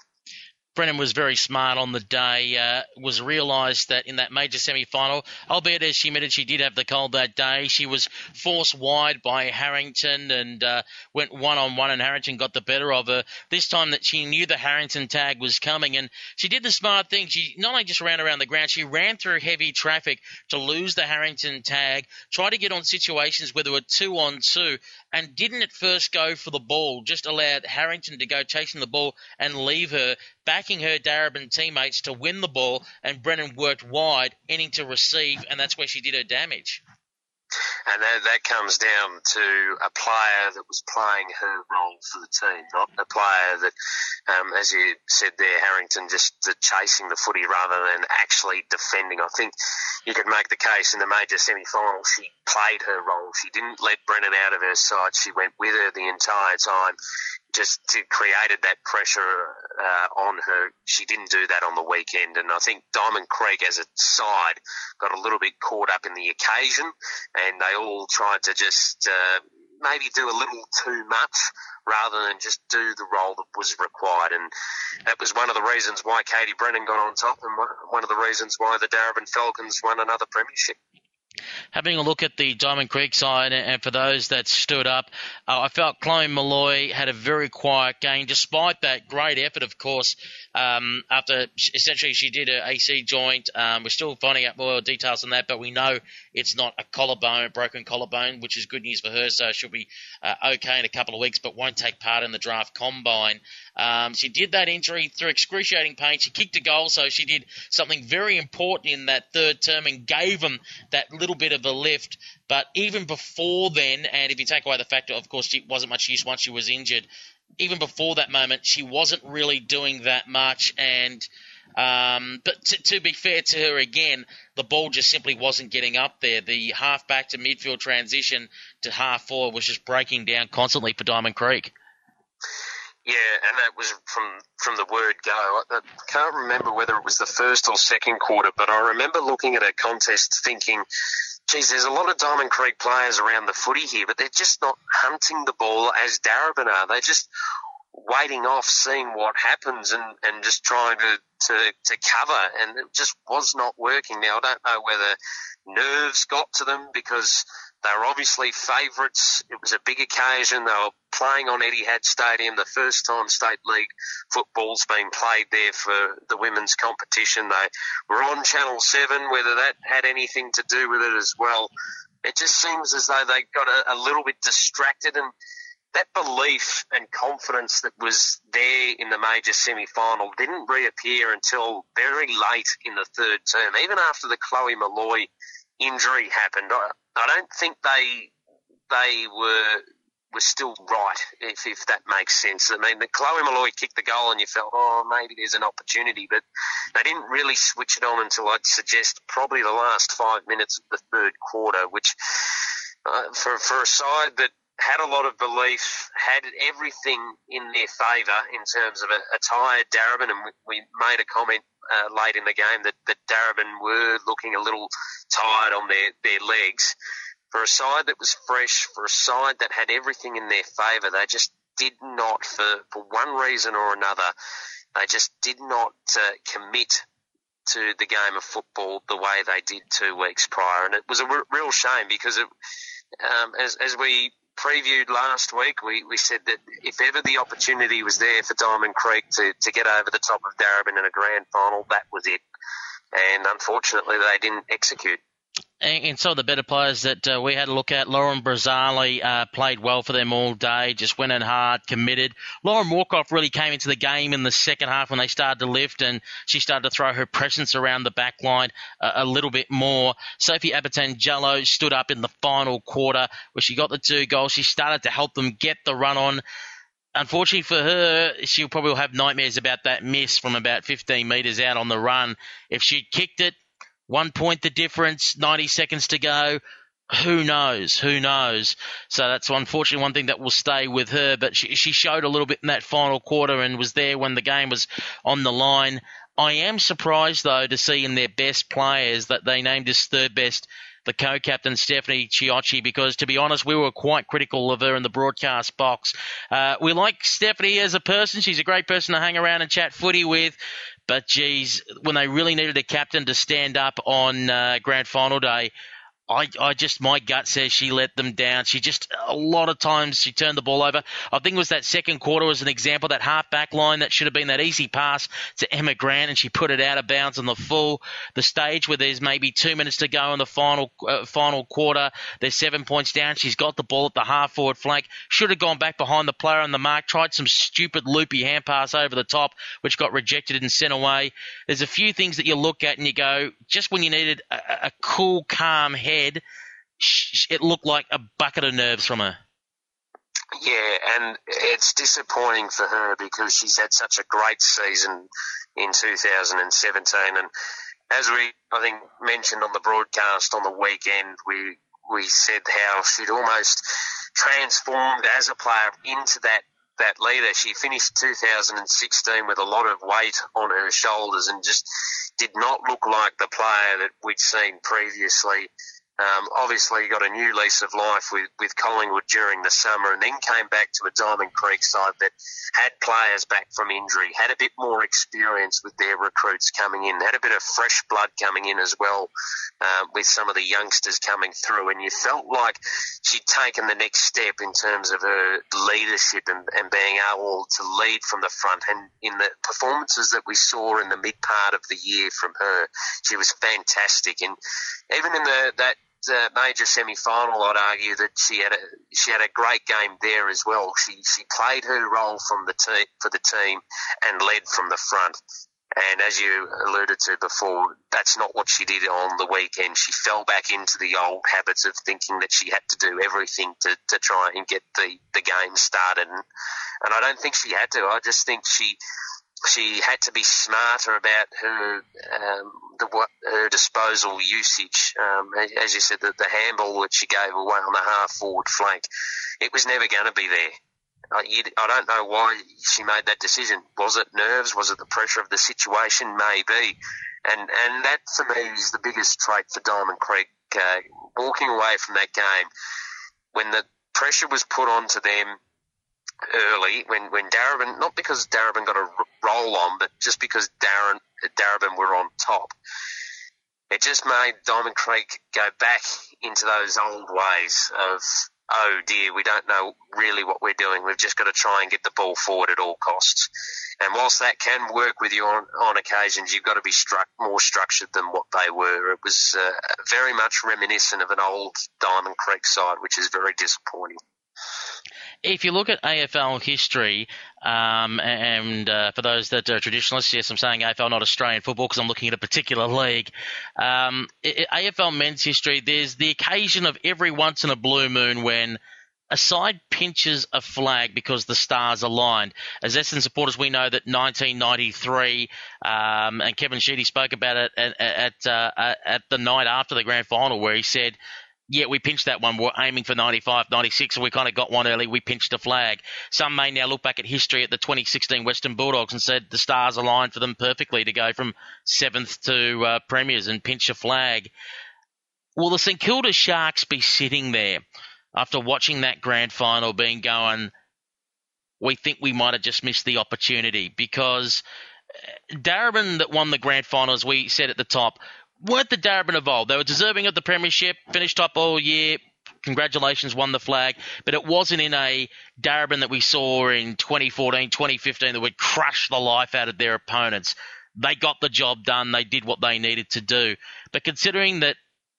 Brennan was very smart on the day. Uh, was realised that in that major semi-final, albeit as she admitted she did have the cold that day, she was forced wide by Harrington and uh, went one on one, and Harrington got the better of her. This time that she knew the Harrington tag was coming, and she did the smart thing. She not only just ran around the ground, she ran through heavy traffic to lose the Harrington tag, tried to get on situations where there were two on two, and didn't at first go for the ball. Just allowed Harrington to go chasing the ball and leave her backing her Darebin teammates to win the ball, and Brennan worked wide, ending to receive, and that's where she did her damage. And that, that comes down to a player that was playing her role for the team, not a player that, um, as you said there, Harrington, just chasing the footy rather than actually defending. I think you could make the case in the major semi-final she played her role. She didn't let Brennan out of her sight. She went with her the entire time just created that pressure uh, on her. She didn't do that on the weekend, and I think Diamond Creek as a side got a little bit caught up in the occasion, and they all tried to just uh, maybe do a little too much rather than just do the role that was required. And that was one of the reasons why Katie Brennan got on top, and one of the reasons why the Darebin Falcons won another premiership having a look at the Diamond Creek side, and for those that stood up, uh, I felt Chloe Molloy had a very quiet game, despite that great effort, of course, um, after essentially she did her AC joint. Um, we're still finding out more details on that, but we know it's not a collarbone, broken collarbone, which is good news for her. So she'll be uh, okay in a couple of weeks, but won't take part in the draft combine. Um, she did that injury through excruciating pain. She kicked a goal, so she did something very important in that third term and gave them that little bit of a lift. But even before then, and if you take away the fact, of course, she wasn't much use once she was injured, even before that moment, she wasn't really doing that much. And um, but to, to, be fair to her again, the ball just simply wasn't getting up there. The half back to midfield transition to half forward was just breaking down constantly for Diamond Creek. Yeah, and that was from from the word go. I can't remember whether it was the first or second quarter, but I remember looking at a contest thinking, geez, there's a lot of Diamond Creek players around the footy here, but they're just not hunting the ball as Darebin are. They're just waiting off, seeing what happens, and, and just trying to, to, to cover, and it just was not working. Now, I don't know whether nerves got to them because they were obviously favourites. It was a big occasion. They were playing on Eddie Etihad Stadium, the first time state league football's been played there for the women's competition. They were on Channel 7, whether that had anything to do with it as well. It just seems as though they got a, a little bit distracted and that belief and confidence that was there in the major semi-final didn't reappear until very late in the third term. Even after the Chloe Molloy injury happened, I, I don't think they they were were still right, if, if that makes sense. I mean, the Chloe Molloy kicked the goal and you felt, oh, maybe there's an opportunity, but they didn't really switch it on until I'd suggest probably the last five minutes of the third quarter, which uh, for, for a side that had a lot of belief, had everything in their favour in terms of a, a tired Darebin, and we, we made a comment uh, late in the game that, that Darebin were looking a little tired on their, their legs. For a side that was fresh, for a side that had everything in their favour, they just did not, for, for one reason or another, they just did not uh, commit to the game of football the way they did two weeks prior. And it was a r- real shame because it, um, as, as we previewed last week, we, we said that if ever the opportunity was there for Diamond Creek to, to get over the top of Darebin in a grand final, that was it. And unfortunately, they didn't execute and some of the better players that uh, we had a look at, Lauren Brazzale uh, played well for them all day, just went in hard, committed. Lauren Walkoff really came into the game in the second half when they started to lift, and she started to throw her presence around the back line uh, a little bit more. Sophie Abertan stood up in the final quarter where she got the two goals. She started to help them get the run on unfortunately for her, she'll probably have nightmares about that miss from about 15 metres out on the run. If she'd kicked it, one point the difference, 90 seconds to go. Who knows? Who knows? So that's unfortunately one thing that will stay with her. But she, she showed a little bit in that final quarter and was there when the game was on the line. I am surprised though to see in their best players that they named as third best the co-captain Stephanie Chiocci because to be honest we were quite critical of her in the broadcast box. Uh, we like Stephanie as a person; she's a great person to hang around and chat footy with. But geez, when they really needed a captain to stand up on uh, grand final day, I, I just my gut says she let them down. She just a lot of times she turned the ball over. I think it was that second quarter was an example that half back line that should have been that easy pass to Emma Grant and she put it out of bounds on the full the stage where there's maybe two minutes to go in the final uh, final quarter. There's seven points down. She's got the ball at the half forward flank. Should have gone back behind the player on the mark. Tried some stupid loopy hand pass over the top, which got rejected and sent away. There's a few things that you look at and you go just when you needed a, a cool, calm head head, it looked like a bucket of nerves from her. Yeah, and it's disappointing for her because she's had such a great season in 2017. And as we, I think, mentioned on the broadcast on the weekend, we we said how she'd almost transformed as a player into that that leader. She finished 2016 with a lot of weight on her shoulders and just did not look like the player that we'd seen previously. Um, obviously, got a new lease of life with, with Collingwood during the summer, and then came back to a Diamond Creek side that had players back from injury, had a bit more experience with their recruits coming in, had a bit of fresh blood coming in as well, um, with some of the youngsters coming through, and you felt like she'd taken the next step in terms of her leadership and, and being able to lead from the front. And in the performances that we saw in the mid part of the year from her, she was fantastic. And even in the that uh, major semi-final, I'd argue that she had a she had a great game there as well. She she played her role from the team for the team and led from the front. And as you alluded to before, that's not what she did on the weekend. She fell back into the old habits of thinking that she had to do everything to, to try and get the, the game started. And, and I don't think she had to. I just think she she had to be smarter about her um, the her disposal usage. Um, as you said, the, the handball that she gave away on the half forward flank, it was never going to be there. I, I don't know why she made that decision. Was it nerves? Was it the pressure of the situation? Maybe. And and that for me is the biggest trait for Diamond Creek. Uh, walking away from that game when the pressure was put onto them early when when Darebin not because Darebin got a roll on, but just because Darren Darebin were on top. It just made Diamond Creek go back into those old ways of oh dear, we don't know really what we're doing. We've just got to try and get the ball forward at all costs. And whilst that can work with you on, on occasions, you've got to be struck, more structured than what they were. It was uh, very much reminiscent of an old Diamond Creek side, which is very disappointing if you look at AFL history, um, and uh, for those that are traditionalists, yes, I'm saying AFL, not Australian football, because I'm looking at a particular league. Um, AFL men's history, there's the occasion of every once in a blue moon when a side pinches a flag because the stars aligned. As Essendon supporters, we know that 1993, um, and Kevin Sheedy spoke about it at, at, uh, at the night after the grand final, where he said yeah, we pinched that one. We're aiming for 95, 96, and we kind of got one early. We pinched a flag. Some may now look back at history at the 2016 Western Bulldogs and said the stars aligned for them perfectly to go from seventh to uh, premiers and pinch a flag. Will the St Kilda Sharks be sitting there after watching that grand final, being going, we think we might have just missed the opportunity because uh, Darebin that won the grand final, as we said at the top, weren't the Darebin of old. They were deserving of the premiership, finished top all year. Congratulations, won the flag, but it wasn't in a Darebin that we saw in 2014, 2015 that would crush the life out of their opponents. They got the job done. They did what they needed to do. But considering that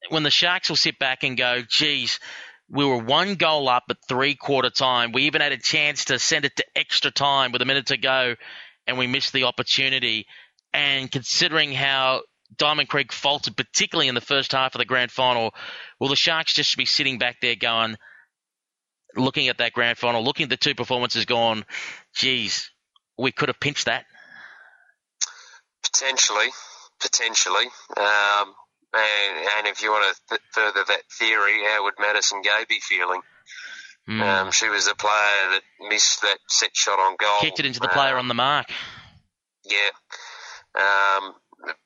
when the Sharks will sit back and go, geez, we were one goal up at three quarter time. We even had a chance to send it to extra time with a minute to go, and we missed the opportunity. And considering how Diamond Creek faltered, particularly in the first half of the grand final. Will the Sharks just be sitting back there going, looking at that grand final, looking at the two performances, going, geez, we could have pinched that? Potentially, potentially. Um, and, and, if you want to th- further that theory, how would Madison Gay be feeling? Mm. Um, she was a player that missed that set shot on goal. Kicked it into the player um, on the mark. Yeah. Um,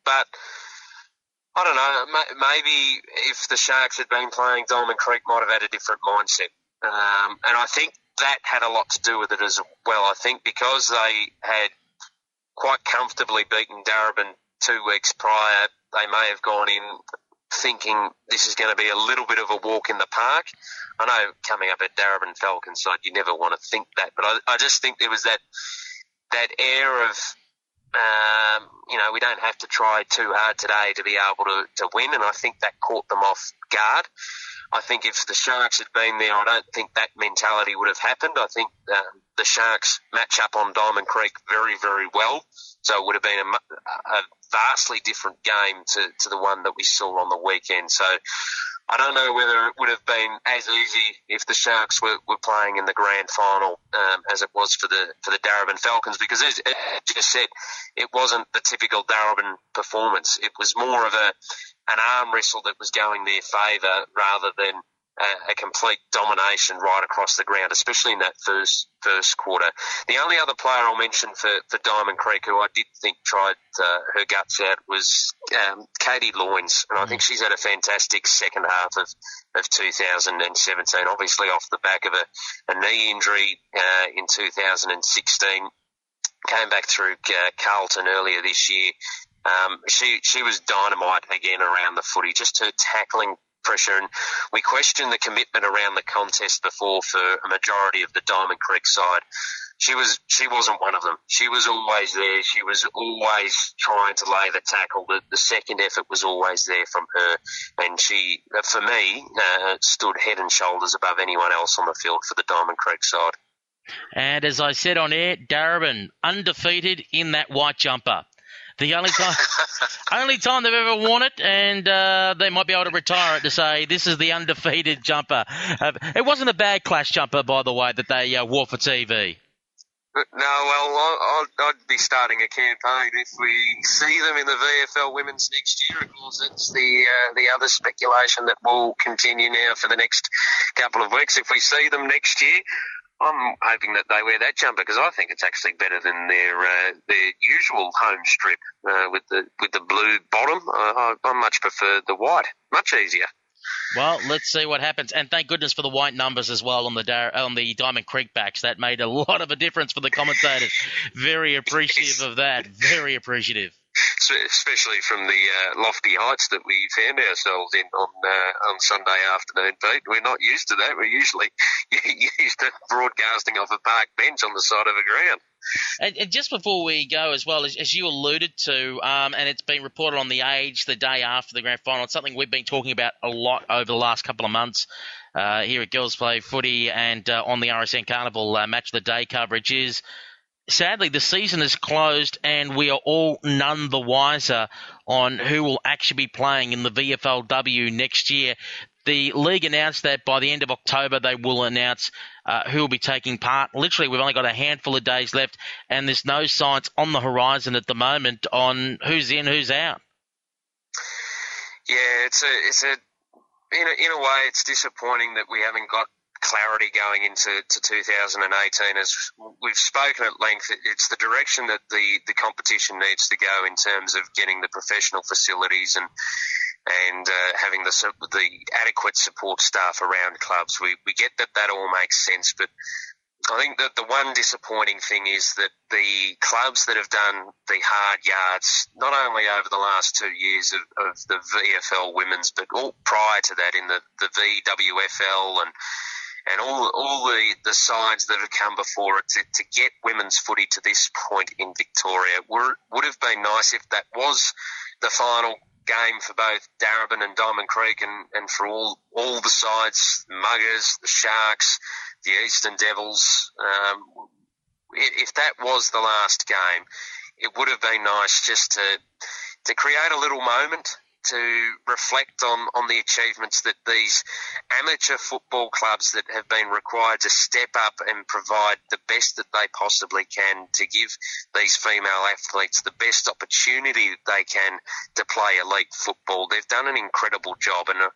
but I don't know. Maybe if the Sharks had been playing, Diamond Creek might have had a different mindset. Um, and I think that had a lot to do with it as well. I think because they had quite comfortably beaten Darebin two weeks prior, they may have gone in thinking this is going to be a little bit of a walk in the park. I know coming up at Darebin Falcons side, you never want to think that, but I, I just think there was that that air of um, you know, we don't have to try too hard today to be able to, to win, and I think that caught them off guard. I think if the Sharks had been there, I don't think that mentality would have happened. I think um, the Sharks match up on Diamond Creek very, very well. So it would have been a, a vastly different game to, to the one that we saw on the weekend. So I don't know whether it would have been as easy if the Sharks were, were playing in the grand final um, as it was for the for the Darebin Falcons because as, as just said, it wasn't the typical Darebin performance. It was more of a an arm wrestle that was going their favour rather than a, complete domination right across the ground, especially in that first first quarter. The only other player I'll mention for, for Diamond Creek who I did think tried uh, her guts out was um, Katie Loynes, and I think she's had a fantastic second half of, of 2017, obviously off the back of a, a knee injury uh, in 2016. Came back through uh, Carlton earlier this year. Um, she she was dynamite again around the footy. Just her tackling pressure. And we questioned the commitment around the contest before for a majority of the Diamond Creek side. She was she wasn't one of them. She was always there. She was always trying to lay the tackle. The, the second effort was always there from her, and she, for me, uh, stood head and shoulders above anyone else on the field for the Diamond Creek side. And as I said on air, Darebin undefeated in that white jumper. The only time, only time they've ever worn it, and uh, they might be able to retire it to say this is the undefeated jumper. Uh, it wasn't a bad clash jumper, by the way, that they uh, wore for TV. No, well, I'd, be starting a campaign if we see them in the VFL Women's next year. Of course, it's the uh, the other speculation that will continue now for the next couple of weeks. If we see them next year, I'm hoping that they wear that jumper because I think it's actually better than their uh, their usual home strip uh, with the with the blue bottom. I, I much prefer the white, much easier. Well, let's see what happens, and thank goodness for the white numbers as well on the on the Diamond Creek backs. That made a lot of a difference for the commentators. Very appreciative of that. Very appreciative especially from the uh, lofty heights that we found ourselves in on uh, on Sunday afternoon, Pete. We're not used to that. We're usually used to broadcasting off a park bench on the side of a ground. And, just before we go, as well as, as you alluded to, um, and it's been reported on the Age the day after the grand final. It's something we've been talking about a lot over the last couple of months uh, here at Girls Play Footy and uh, on the RSN Carnival uh, Match of the Day coverage. Is sadly, the season is closed and we are all none the wiser on who will actually be playing in the VFLW next year. The league announced that by the end of October they will announce uh, who will be taking part. Literally, we've only got a handful of days left, and there's no signs on the horizon at the moment on who's in, who's out. Yeah, it's a, it's a, in a, in a way, it's disappointing that we haven't got clarity going into to 2018. As we've spoken at length, it's the direction that the, the competition needs to go in terms of getting the professional facilities and and uh, having the the adequate support staff around clubs. We we get that that all makes sense, but I think that the one disappointing thing is that the clubs that have done the hard yards, not only over the last two years of, of the VFL women's, but all prior to that in the, the VWFL and and all all the, the sides that have come before it to, to get women's footy to this point in Victoria were, would have been nice if that was the final game for both Darebin and Diamond Creek and, and for all all the sides, the Mugars, the Sharks, the Eastern Devils. Um, if that was the last game, it would have been nice just to to create a little moment to reflect on, on the achievements that these amateur football clubs that have been required to step up and provide the best that they possibly can to give these female athletes the best opportunity that they can to play elite football. They've done an incredible job and uh,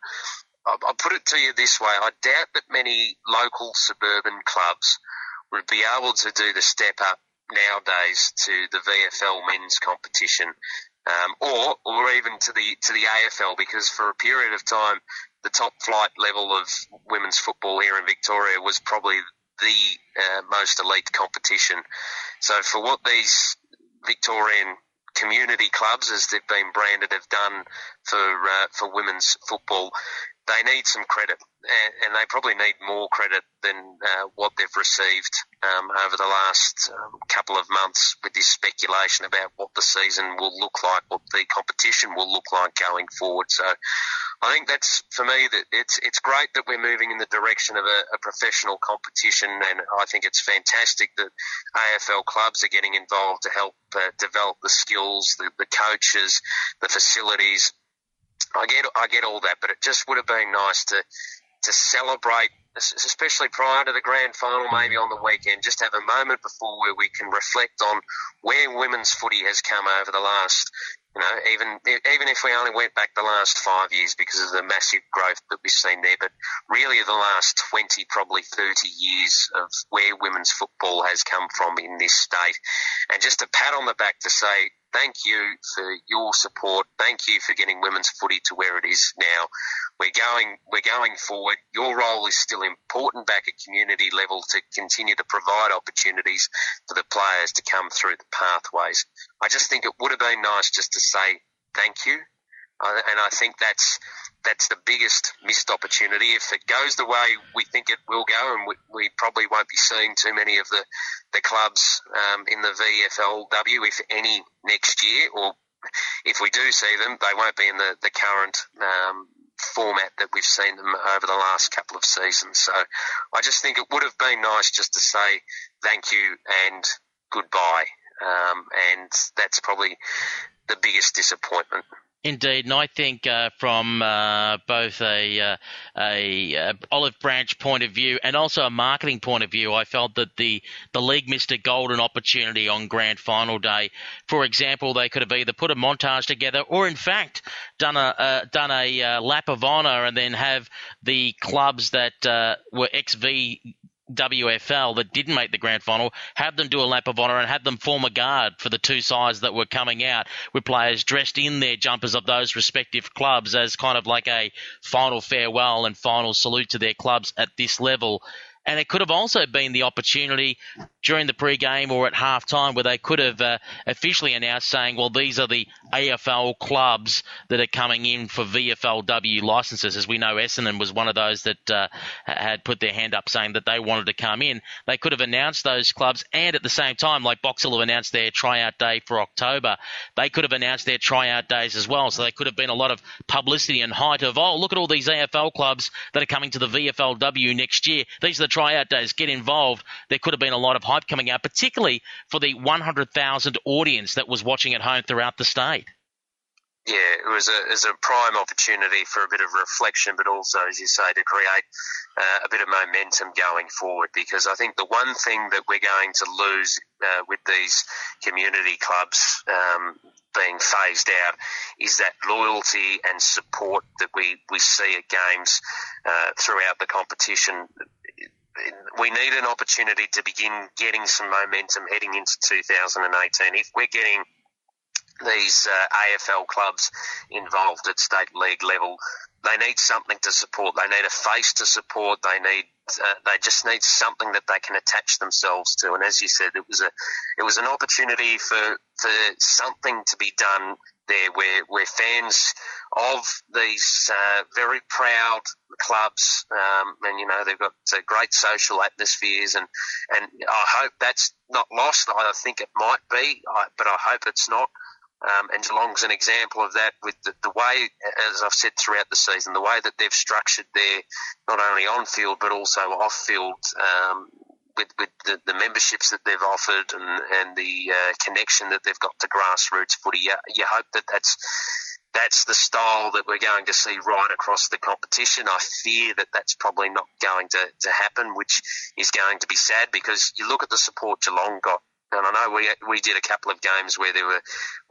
I'll put it to you this way. I doubt that many local suburban clubs would be able to do the step up nowadays to the VFL men's competition um, or or even to the to the AFL because for a period of time the top flight level of women's football here in Victoria was probably the uh, most elite competition. So for what these Victorian community clubs, as they've been branded, have done for uh, for women's football, they need some credit, and, they probably need more credit than uh, what they've received um, over the last um, couple of months with this speculation about what the season will look like, what the competition will look like going forward. So I think that's for me that it's it's great that we're moving in the direction of a, a professional competition, and I think it's fantastic that AFL clubs are getting involved to help uh, develop the skills, the, the coaches, the facilities I get I get all that, but it just would have been nice to to celebrate, especially prior to the grand final, maybe on the weekend, just have a moment before where we can reflect on where women's footy has come over the last, you know, even even if we only went back the last five years because of the massive growth that we've seen there, but really the last 20, probably 30 years of where women's football has come from in this state. And just a pat on the back to say, thank you for your support. Thank you for getting women's footy to where it is now. We're going, we're going forward. Your role is still important back at community level to continue to provide opportunities for the players to come through the pathways. I just think it would have been nice just to say thank you. Uh, and I think that's that's the biggest missed opportunity. If it goes the way we think it will go, and we, we probably won't be seeing too many of the the clubs um, in the VFLW, if any, next year, or if we do see them, they won't be in the the current um, format that we've seen them over the last couple of seasons. So I just think it would have been nice just to say thank you and goodbye. Um, and that's probably the biggest disappointment. Indeed, and I think uh, from uh, both a, uh, a, a, olive branch point of view and also a marketing point of view, I felt that the the league missed a golden opportunity on grand final day. For example, they could have either put a montage together, or in fact, done a done a uh, lap of honour, and then have the clubs that uh, were XV WFL that didn't make the grand final, have them do a lap of honour and have them form a guard for the two sides that were coming out with players dressed in their jumpers of those respective clubs as kind of like a final farewell and final salute to their clubs at this level. And it could have also been the opportunity during the pre-game or at half-time where they could have uh, officially announced saying, well, these are the AFL clubs that are coming in for VFLW licenses. As we know, Essendon was one of those that uh, had put their hand up saying that they wanted to come in. They could have announced those clubs and at the same time, like Boxall have announced their tryout day for October, they could have announced their tryout days as well. So they could have been a lot of publicity and height of, oh, look at all these AFL clubs that are coming to the VFLW next year. These are the tryout days. Get involved. There could have been a lot of hype coming out, particularly for the 100,000 audience that was watching at home throughout the state. Yeah, it was a, it was a prime opportunity for a bit of reflection, but also, as you say, to create uh, a bit of momentum going forward. Because I think the one thing that we're going to lose uh, with these community clubs um, being phased out is that loyalty and support that we, we see at games uh, throughout the competition we need an opportunity to begin getting some momentum heading into 2018. If we're getting these uh, AFL clubs involved at state league level, they need something to support. They need a face to support. They need uh, they just need something that they can attach themselves to. And as you said, it was a it was an opportunity for for something to be done there where fans of these uh, very proud clubs, um, and you know they've got uh, great social atmospheres, and and I hope that's not lost. I think it might be, but I hope it's not. Um, and Geelong's an example of that with the, the, way, as I've said throughout the season, the way that they've structured their not only on field but also off field um, with, with the, the, memberships that they've offered and, and the uh, connection that they've got to grassroots footy. You, you hope that that's that's the style that we're going to see right across the competition. I fear that that's probably not going to, to happen, which is going to be sad because you look at the support Geelong got. And I know we we did a couple of games where there were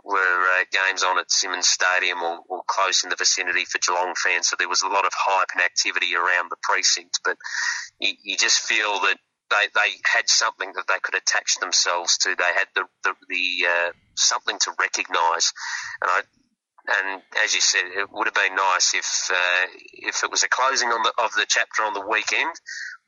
were uh, games on at Simonds Stadium or, or close in the vicinity for Geelong fans, so there was a lot of hype and activity around the precinct. But you, you just feel that they, they had something that they could attach themselves to. They had the the, the uh, something to recognise, and I and as you said, it would have been nice if uh, if it was a closing on the, of the chapter on the weekend.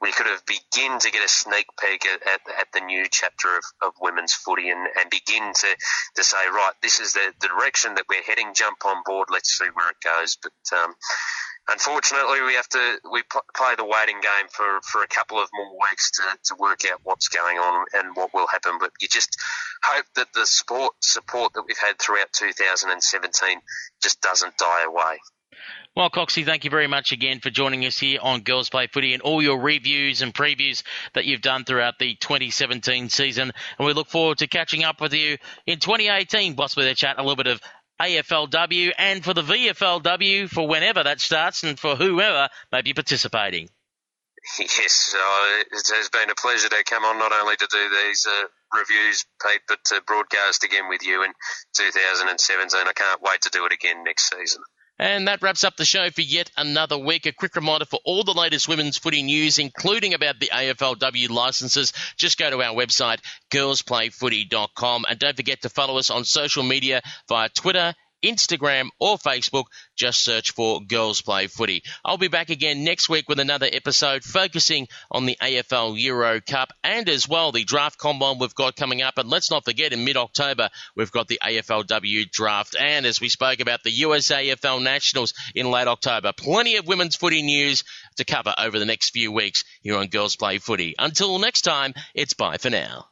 We could have begin to get a sneak peek at, at, at the new chapter of, of women's footy and, and begin to, to say, right, this is the, the direction that we're heading. Jump on board. Let's see where it goes. But um, unfortunately, we have to we play the waiting game for, for a couple of more weeks to, to work out what's going on and what will happen. But you just hope that the support support that we've had throughout 2017 just doesn't die away. Well, Coxie, thank you very much again for joining us here on Girls Play Footy and all your reviews and previews that you've done throughout the 2017 season. And we look forward to catching up with you in 2018, possibly to chat a little bit of AFLW and for the VFLW for whenever that starts and for whoever may be participating. Yes, it has been a pleasure to come on not only to do these uh, reviews, Pete, but to broadcast again with you in 2017. I can't wait to do it again next season. And that wraps up the show for yet another week. A quick reminder for all the latest women's footy news, including about the AFLW licenses, just go to our website, girlsplayfooty.com. And don't forget to follow us on social media via Twitter, Instagram, or Facebook. Just search for Girls Play Footy. I'll be back again next week with another episode focusing on the AFL Euro Cup and as well the draft combine we've got coming up. And let's not forget in mid October, we've got the AFLW draft. And as we spoke about the USAFL Nationals in late October, plenty of women's footy news to cover over the next few weeks here on Girls Play Footy. Until next time, it's bye for now.